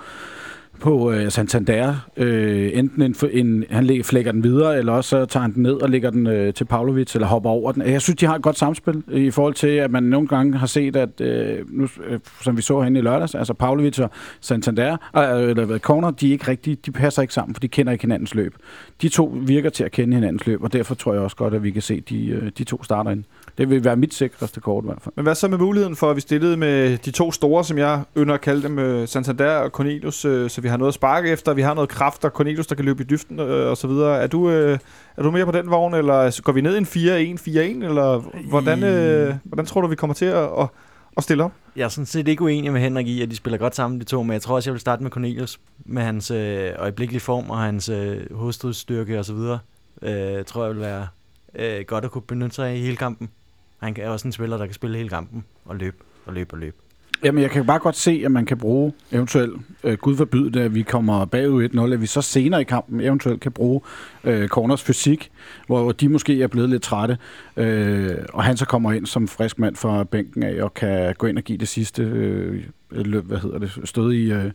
på øh, Santander. Øh, enten en, en, han lægger, flækker den videre, eller også så tager han den ned og lægger den øh, til Pavlovic, eller hopper over den. Jeg synes, de har et godt samspil i forhold til, at man nogle gange har set, at øh, nu, øh, som vi så herinde i lørdags, altså Pavlovic og Santander, øh, eller Corner, de, er ikke rigtig, de passer ikke sammen, for de kender ikke hinandens løb. De to virker til at kende hinandens løb, og derfor tror jeg også godt, at vi kan se de, øh, de to starter ind. Det vil være mit sikreste kort i hvert fald. Men hvad så med muligheden for, at vi stillede med de to store, som jeg ynder at kalde dem, øh, Santander og Cornelius, øh, så vi har noget at sparke efter, vi har noget kraft, og Cornelius, der kan løbe i dybden øh, og så videre. Er du, øh, er du mere på den vogn, eller går vi ned i en 4-1-4-1, eller hvordan, øh, hvordan tror du, vi kommer til at, at, at stille op? Jeg er sådan set ikke uenig med Henrik i, at de spiller godt sammen, de to, men jeg tror også, jeg vil starte med Cornelius, med hans øh, øjeblikkelige form og hans øh, hovedstødstyrke osv. Øh, tror jeg vil være øh, godt at kunne benytte sig af i hele kampen. Han er også en spiller, der kan spille hele kampen og løbe og løbe og løbe. Jamen, jeg kan bare godt se, at man kan bruge eventuelt, øh, Gud forbyde det, at vi kommer bagud 1-0, at vi så senere i kampen eventuelt kan bruge øh, Corners fysik, hvor de måske er blevet lidt trætte, øh, og han så kommer ind som frisk mand fra bænken af, og kan gå ind og give det sidste øh, løb, hvad hedder det, stød i, øh,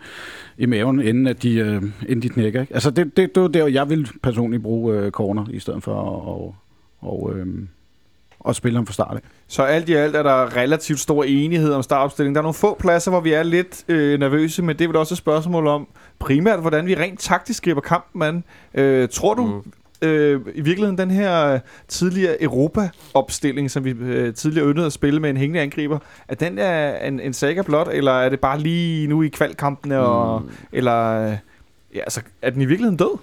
i maven, inden, at de, øh, inden de knækker. Ikke? Altså, det, det, det var der, jeg vil personligt bruge øh, Corner, i stedet for at og, og, øh, og spille ham fra start af. Så alt i alt er der relativt stor enighed om startopstillingen. Der er nogle få pladser, hvor vi er lidt øh, nervøse, men det er vel også et spørgsmål om primært, hvordan vi rent taktisk griber kampen an. Øh, tror du mm. øh, i virkeligheden den her tidligere Europa-opstilling, som vi øh, tidligere ønskede at spille med en hængende angriber, at den er en, en saga blot, eller er det bare lige nu i kvalkampene, mm. og, eller ja, altså, er den i virkeligheden død?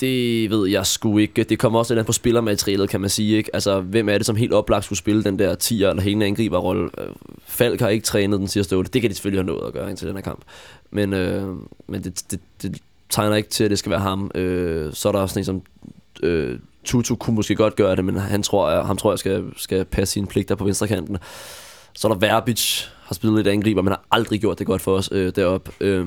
Det ved jeg sgu ikke. Det kommer også lidt på spillermaterialet, kan man sige. Ikke? Altså, hvem er det, som helt oplagt skulle spille den der 10'er eller hele angriberrolle? Øh, Falk har ikke trænet den sidste uge. Det kan de selvfølgelig have nået at gøre indtil den her kamp. Men, øh, men det, det, det, tegner ikke til, at det skal være ham. Øh, så er der også en som... Øh, Tutu kunne måske godt gøre det, men han tror, jeg, ham tror jeg skal, skal passe sine pligter på venstrekanten. Så er der Verbic, har spillet lidt angriber, men har aldrig gjort det godt for os øh, deroppe. Øh,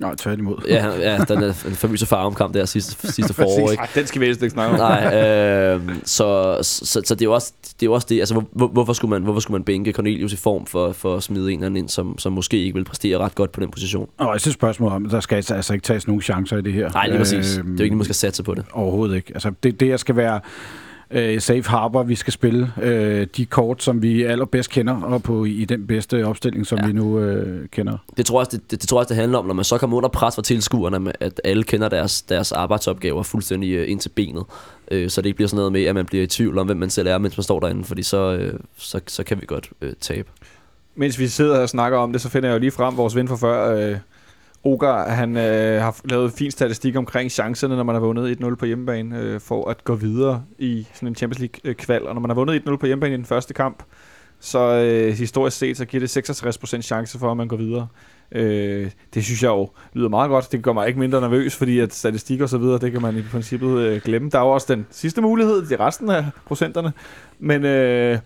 Nej, tværtimod. ja, ja, den er en famøse faromkamp der sidste, sidste forår, ikke? Ej, den skal vi helst ikke snakke om. Nej, øh, så, så, så, det er jo også det, er jo også det altså hvor, hvorfor, skulle man, hvorfor skulle man bænke Cornelius i form for, for at smide en eller anden ind, som, som måske ikke vil præstere ret godt på den position? Og også et spørgsmål om, der skal altså ikke tages nogen chancer i det her. Nej, lige præcis. Øh, det er jo ikke, man skal satse på det. Overhovedet ikke. Altså, det, det jeg skal være øh, safe harbor, vi skal spille øh, de kort, som vi allerbedst kender, og på i den bedste opstilling, som ja. vi nu øh, kender. Det tror, jeg også, det, det, det tror jeg også, det handler om, når man så kommer under pres fra tilskuerne, at alle kender deres, deres arbejdsopgaver fuldstændig øh, ind til benet. Øh, så det ikke bliver sådan noget med, at man bliver i tvivl om, hvem man selv er, mens man står derinde, fordi så, øh, så, så kan vi godt øh, tabe. Mens vi sidder og snakker om det, så finder jeg jo lige frem vores ven for før, øh, Ogar, han øh, har lavet fin statistik omkring chancerne, når man har vundet 1-0 på hjemmebane, øh, for at gå videre i sådan en Champions League-kval. Øh, og når man har vundet 1-0 på hjemmebane i den første kamp, så øh, historisk set, så giver det 66% chance for, at man går videre. Øh, det synes jeg jo lyder meget godt. Det gør mig ikke mindre nervøs, fordi at statistik og så videre, det kan man i princippet øh, glemme. Der er jo også den sidste mulighed, det er resten af procenterne. Men øh,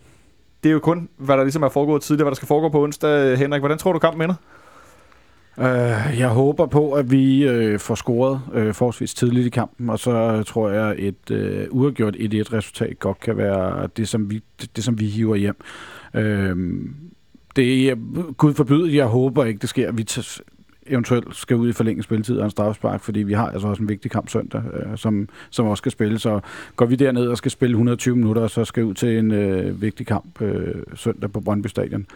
det er jo kun, hvad der ligesom er foregået tidligere, hvad der skal foregå på onsdag. Henrik, hvordan tror du kampen ender? Uh, jeg håber på, at vi uh, får scoret uh, forholdsvis tidligt i kampen, og så tror jeg, at et uh, uafgjort 1-1-resultat godt kan være det, som vi, det, det, som vi hiver hjem. Uh, det er Gud forbyde, jeg håber ikke, det sker. Vi t- eventuelt skal ud i forlænget spilletid og en strafspark, fordi vi har altså også en vigtig kamp søndag, øh, som, som også skal spille. Så går vi derned og skal spille 120 minutter, og så skal ud til en øh, vigtig kamp øh, søndag på Brøndby Stadion,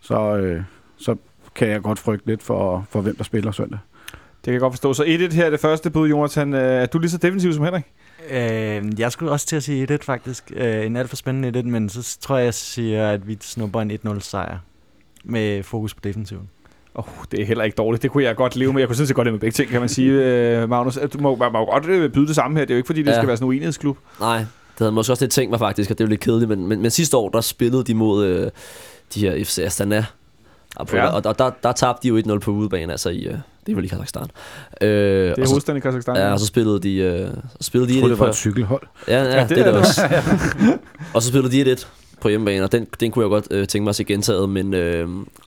så, øh, så kan jeg godt frygte lidt for, for hvem der spiller søndag. Det kan jeg godt forstå. Så 1-1 her er det første bud, Jonathan. Er du lige så defensiv som Henrik? Øh, jeg skulle også til at sige 1-1 faktisk. Øh, en alt for spændende 1-1, men så tror jeg, jeg siger, at vi snupper en 1-0 sejr med fokus på defensiven. Oh, det er heller ikke dårligt. Det kunne jeg godt leve med. Jeg kunne synes godt leve med begge ting, kan man sige. Øh, Magnus, du må, man må godt øh, byde det samme her. Det er jo ikke, fordi det ja. skal være sådan en uenighedsklub. Nej, det havde måske også lidt tænkt mig faktisk, at det var lidt kedeligt. Men, men, men sidste år, der spillede de mod øh, de her FC Astana og, på, ja. og, og der, der tabte de jo 1-0 på udebane, altså i, uh, det er vel i Kazakhstan. Øh, det er hovedstaden i Kazakhstan. Ja, og så spillede de, uh, spillede de 1-1 det var et cykelhold. Ja, ja, ja det, det, er det også. og så spillede de 1-1 på hjemmebane, og den, den kunne jeg godt uh, tænke mig at se gentaget, men uh, ej,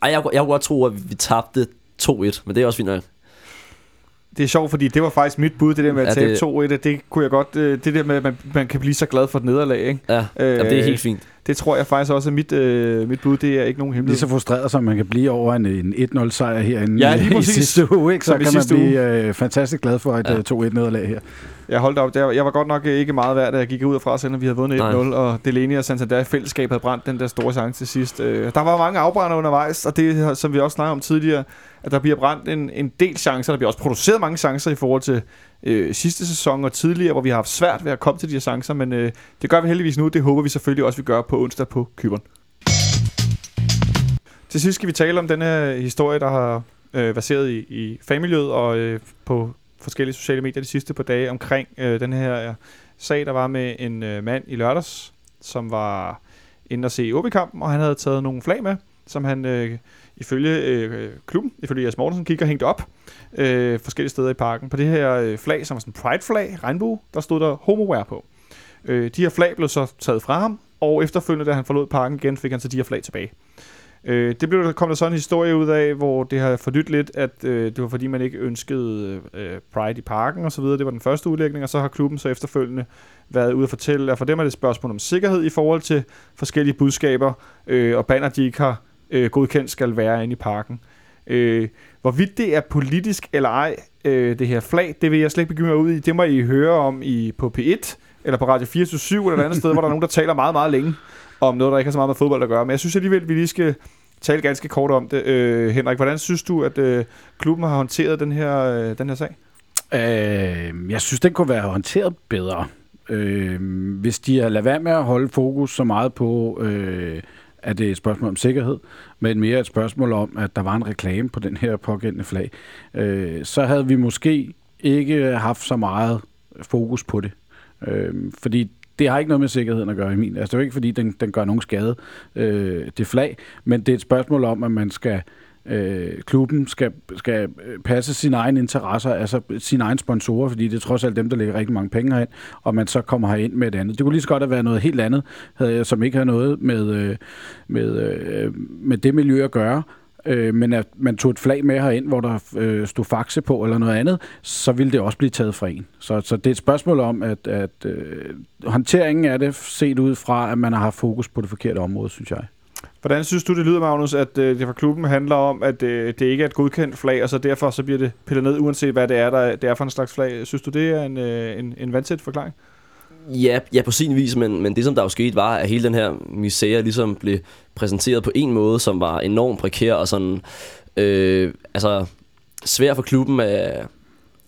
jeg, jeg kunne godt tro, at vi tabte 2-1, men det er også fint nok det er sjovt, fordi det var faktisk mit bud, det der med at tabe 2-1. Det kunne jeg godt... Det der med, at man, man kan blive så glad for et nederlag, ikke? Ja, øh, Jamen, det er helt fint. Det tror jeg faktisk også er mit, øh, mit bud. Det er ikke nogen Lige hemmelighed. så frustreret, som man kan blive over en, en 1-0 sejr herinde Ja, lige i præcis. sidste uge, ikke? så Som i kan man blive øh, fantastisk glad for et Ja. ja. 2-1 nederlag her. Jeg holdt op. Der, jeg var godt nok øh, ikke meget værd, da jeg gik ud fra, selvom vi havde vundet 1-0, Nej. og Delaney og Santander i fællesskab havde brændt den der store chance til sidst. Øh, der var mange afbrænder undervejs, og det, som vi også snakkede om tidligere, at der bliver brændt en, en del chancer. Der bliver også produceret mange chancer i forhold til øh, sidste sæson og tidligere, hvor vi har haft svært ved at komme til de her chancer, men øh, det gør vi heldigvis nu. Det håber vi selvfølgelig også, vi gør på onsdag på Kyberen. Til sidst skal vi tale om den her historie, der har øh, baseret i, i fagmiljøet og øh, på forskellige sociale medier de sidste par dage omkring øh, den her øh, sag, der var med en øh, mand i lørdags, som var inde og se OB-kampen, og han havde taget nogle flag med, som han øh, ifølge øh, klubben, ifølge Jes Mortensen, gik og hængte op øh, forskellige steder i parken. På det her øh, flag, som var sådan en pride-flag, regnbue, der stod der homoware på. Øh, de her flag blev så taget fra ham, og efterfølgende, da han forlod parken igen, fik han så de her flag tilbage. Øh, det blev der kom der sådan en historie ud af, hvor det har fordydt lidt, at øh, det var fordi, man ikke ønskede øh, Pride i parken og så videre. Det var den første udlægning, og så har klubben så efterfølgende været ude at fortælle, at for dem er det et spørgsmål om sikkerhed i forhold til forskellige budskaber, øh, og banner, de ikke har øh, godkendt, skal være inde i parken. Øh, hvorvidt det er politisk eller ej, øh, det her flag, det vil jeg slet ikke begynde mig ud i. Det må I høre om i på P1, eller på Radio 24 eller et andet sted, hvor der er nogen, der taler meget, meget længe om noget, der ikke har så meget med fodbold at gøre. Men jeg synes alligevel, at vi lige skal tale ganske kort om det. Øh, Henrik, hvordan synes du, at øh, klubben har håndteret den her, øh, den her sag? Øh, jeg synes, den kunne være håndteret bedre. Øh, hvis de har lavet være med at holde fokus så meget på, øh, at det er et spørgsmål om sikkerhed, men mere et spørgsmål om, at der var en reklame på den her pågældende flag, øh, så havde vi måske ikke haft så meget fokus på det. Øh, fordi det har ikke noget med sikkerheden at gøre i min. Altså, det er jo ikke, fordi den, den gør nogen skade, øh, det flag, men det er et spørgsmål om, at man skal øh, øh, klubben skal, skal passe sine egne interesser, altså sine egne sponsorer, fordi det er trods alt dem, der lægger rigtig mange penge herind, og man så kommer herind med et andet. Det kunne lige så godt have været noget helt andet, havde jeg, som ikke har noget med, øh, med, øh, med det miljø at gøre, øh, men at man tog et flag med herind, hvor der øh, stod faxe på eller noget andet, så ville det også blive taget fra en. Så, så det er et spørgsmål om, at, at øh, håndteringen af det set ud fra, at man har haft fokus på det forkerte område, synes jeg. Hvordan synes du, det lyder, Magnus, at øh, det fra klubben handler om, at øh, det ikke er et godkendt flag, og så derfor så bliver det pillet ned, uanset hvad det er, der, det er for en slags flag? Synes du, det er en, øh, en, en vandtæt forklaring? Ja, ja, på sin vis, men, men det som der jo skete var, at hele den her misære ligesom blev præsenteret på en måde, som var enormt prekær og sådan, øh, altså svær for klubben at,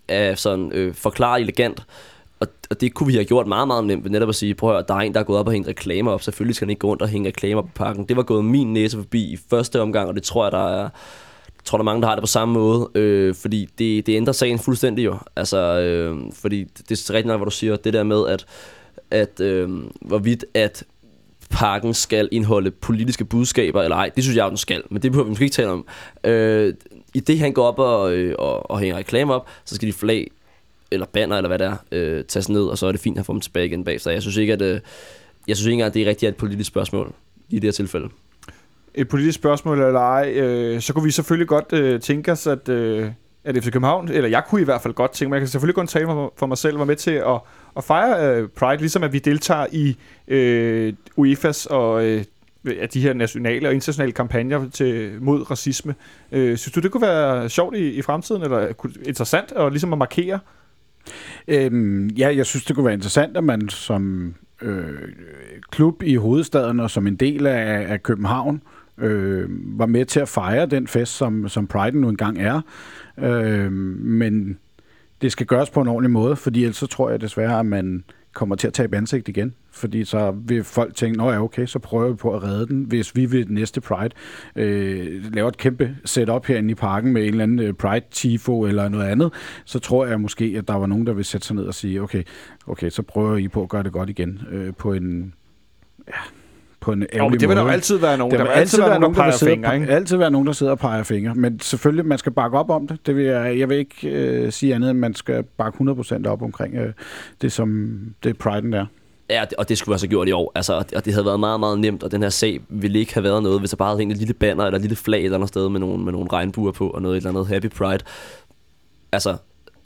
at sådan, øh, forklare elegant. Og, det kunne vi have gjort meget, meget nemt ved netop at sige, prøv at høre, der er en, der er gået op og hængt reklamer op. Selvfølgelig skal han ikke gå rundt og hænge reklamer på pakken. Det var gået min næse forbi i første omgang, og det tror jeg, der er, jeg tror, der er mange, der har det på samme måde. Øh, fordi det, det ændrer sagen fuldstændig jo. Altså, øh, fordi det, det er rigtig nok, hvad du siger. Det der med, at, at øh, hvorvidt at pakken skal indeholde politiske budskaber eller ej. Det synes jeg, den skal, men det behøver vi måske ikke tale om. Øh, I det, han går op og, øh, og, og hænger reklamer op, så skal de flag eller banner, eller hvad det er, øh, tages ned, og så er det fint at få dem tilbage igen bagefter. Jeg synes ikke, at, øh, jeg synes ikke engang, at det er rigtigt et politisk spørgsmål i det her tilfælde. Et politisk spørgsmål eller ej, øh, så kunne vi selvfølgelig godt øh, tænke os, at, øh, at FC København, eller jeg kunne i hvert fald godt tænke mig, jeg kan selvfølgelig kun tale for, for mig selv, var med til at, at fejre øh, Pride, ligesom at vi deltager i øh, UEFA's og øh, af de her nationale og internationale kampagner til, mod racisme. Øh, synes du, det kunne være sjovt i, i fremtiden, eller kunne- interessant, at, ligesom at markere? Øhm, ja, jeg synes, det kunne være interessant, at man som øh, klub i hovedstaden og som en del af, af København øh, var med til at fejre den fest, som, som Pride nu engang er. Øh, men det skal gøres på en ordentlig måde, fordi ellers så tror jeg desværre, at man kommer til at tabe ansigt igen. Fordi så vil folk tænke, nå ja, okay, så prøver vi på at redde den, hvis vi ved næste Pride øh, laver et kæmpe setup herinde i parken med en eller anden øh, Pride-tifo eller noget andet, så tror jeg måske, at der var nogen, der vil sætte sig ned og sige, okay, okay så prøver I på at gøre det godt igen øh, på en... Ja, på en Jo, ærgerlig men det vil der jo altid være nogen. Der Der vil altid være nogen, der peger sidder fingre, og- ikke? altid være nogen, der sidder og peger fingre. Men selvfølgelig, man skal bakke op om det. det vil jeg, jeg vil ikke øh, sige andet, end man skal bakke 100% op omkring øh, det, som det Pride'en er. Ja, og det skulle være så gjort i år. Altså, og det- og det havde været meget, meget nemt, og den her sag ville ikke have været noget, hvis der bare havde hængt et lille banner eller et lille flag et eller andet sted med nogle, med nogle regnbuer på, og noget et eller andet Happy Pride. Altså,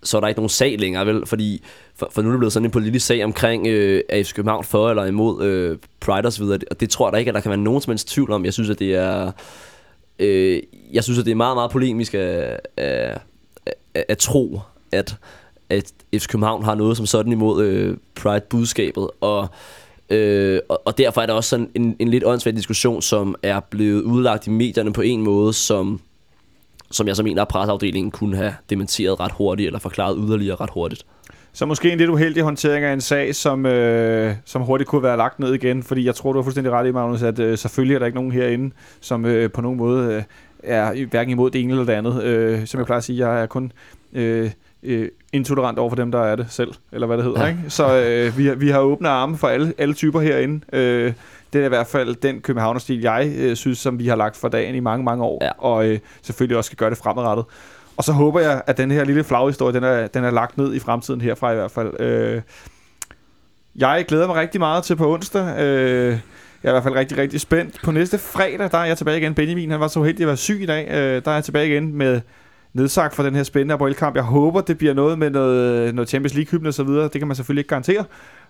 så er der ikke nogen sag længere, vel? Fordi for, for nu er det blevet sådan en politisk sag omkring øh, AFC København for eller imod øh, Pride osv., videre. Og det tror jeg da ikke, at der kan være nogen som helst tvivl om. Jeg synes, at det er... Øh, jeg synes, at det er meget, meget polemisk at, at, at, at tro, at, at FC København har noget som sådan imod øh, Pride-budskabet. Og Øh, og, og derfor er der også sådan en, en lidt åndssvagt diskussion, som er blevet udlagt i medierne på en måde, som, som jeg som en af presseafdelingen kunne have dementeret ret hurtigt, eller forklaret yderligere ret hurtigt. Så måske en lidt uheldig håndtering af en sag, som, øh, som hurtigt kunne være lagt ned igen, fordi jeg tror, du har fuldstændig ret i, Magnus, at øh, selvfølgelig er der ikke nogen herinde, som øh, på nogen måde øh, er hverken imod det ene eller det andet. Øh, som jeg plejer at sige, jeg er kun øh, øh, intolerant over for dem, der er det selv, eller hvad det hedder. Ja. Ikke? Så øh, vi, vi har åbne arme for alle, alle typer herinde. Øh, det er i hvert fald den københavnerstil, jeg øh, synes, som vi har lagt for dagen i mange, mange år, Ja. og øh, selvfølgelig også skal gøre det fremadrettet. Og så håber jeg, at den her lille flaghistorie, den er, den er lagt ned i fremtiden herfra i hvert fald. Øh, jeg glæder mig rigtig meget til på onsdag. Øh, jeg er i hvert fald rigtig, rigtig spændt. På næste fredag, der er jeg tilbage igen. Benjamin, han var så heldig at være syg i dag. Øh, der er jeg tilbage igen med nedsagt for den her spændende Apoel-kamp. Jeg håber, det bliver noget med noget, noget Champions League-hybne og så videre. Det kan man selvfølgelig ikke garantere.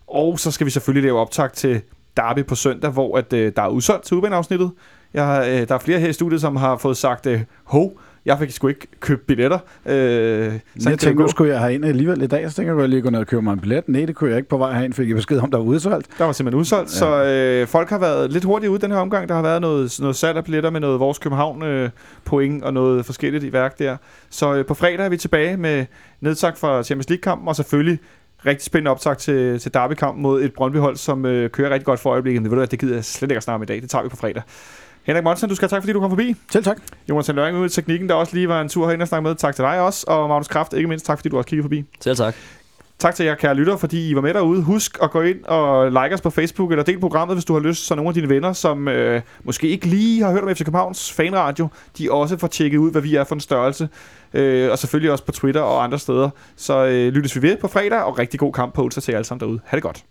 Og så skal vi selvfølgelig lave optag til Derby på søndag, hvor at, øh, der er udsolgt til afsnittet. Jeg, øh, der er flere her i studiet, som har fået sagt, øh, hov, jeg fik sgu ikke købt billetter. Øh, Så jeg tænkte, nu skulle jeg herind alligevel i dag, så tænker jeg, at jeg lige gå ned og købe mig en billet. Nej, det kunne jeg ikke på vej herind, fik jeg besked om, der var udsolgt. Der var simpelthen udsolgt, ja. så øh, folk har været lidt hurtigt ude den her omgang. Der har været noget, noget salg af billetter med noget vores København øh, point og noget forskelligt i værk der. Så øh, på fredag er vi tilbage med nedsagt for Champions League-kampen, og selvfølgelig rigtig spændende optag til, til Derby-kampen mod et Brøndby-hold, som øh, kører rigtig godt for øjeblikket. Men ved du hvad, det gider jeg slet ikke at snakke om i dag. Det tager vi på fredag. Henrik Monsen, du skal have tak, fordi du kom forbi. Selv tak. Jonas Løring ude i teknikken, der også lige var en tur herinde og snakke med. Tak til dig også. Og Magnus Kraft, ikke mindst tak, fordi du også kiggede forbi. Selv tak. Tak til jer, kære lytter, fordi I var med derude. Husk at gå ind og like os på Facebook, eller del programmet, hvis du har lyst, så nogle af dine venner, som øh, måske ikke lige har hørt om FC Københavns fanradio, de også får tjekket ud, hvad vi er for en størrelse. Øh, og selvfølgelig også på Twitter og andre steder. Så øh, lyttes vi ved på fredag, og rigtig god kamp på onsdag til jer alle sammen derude. Ha' det godt.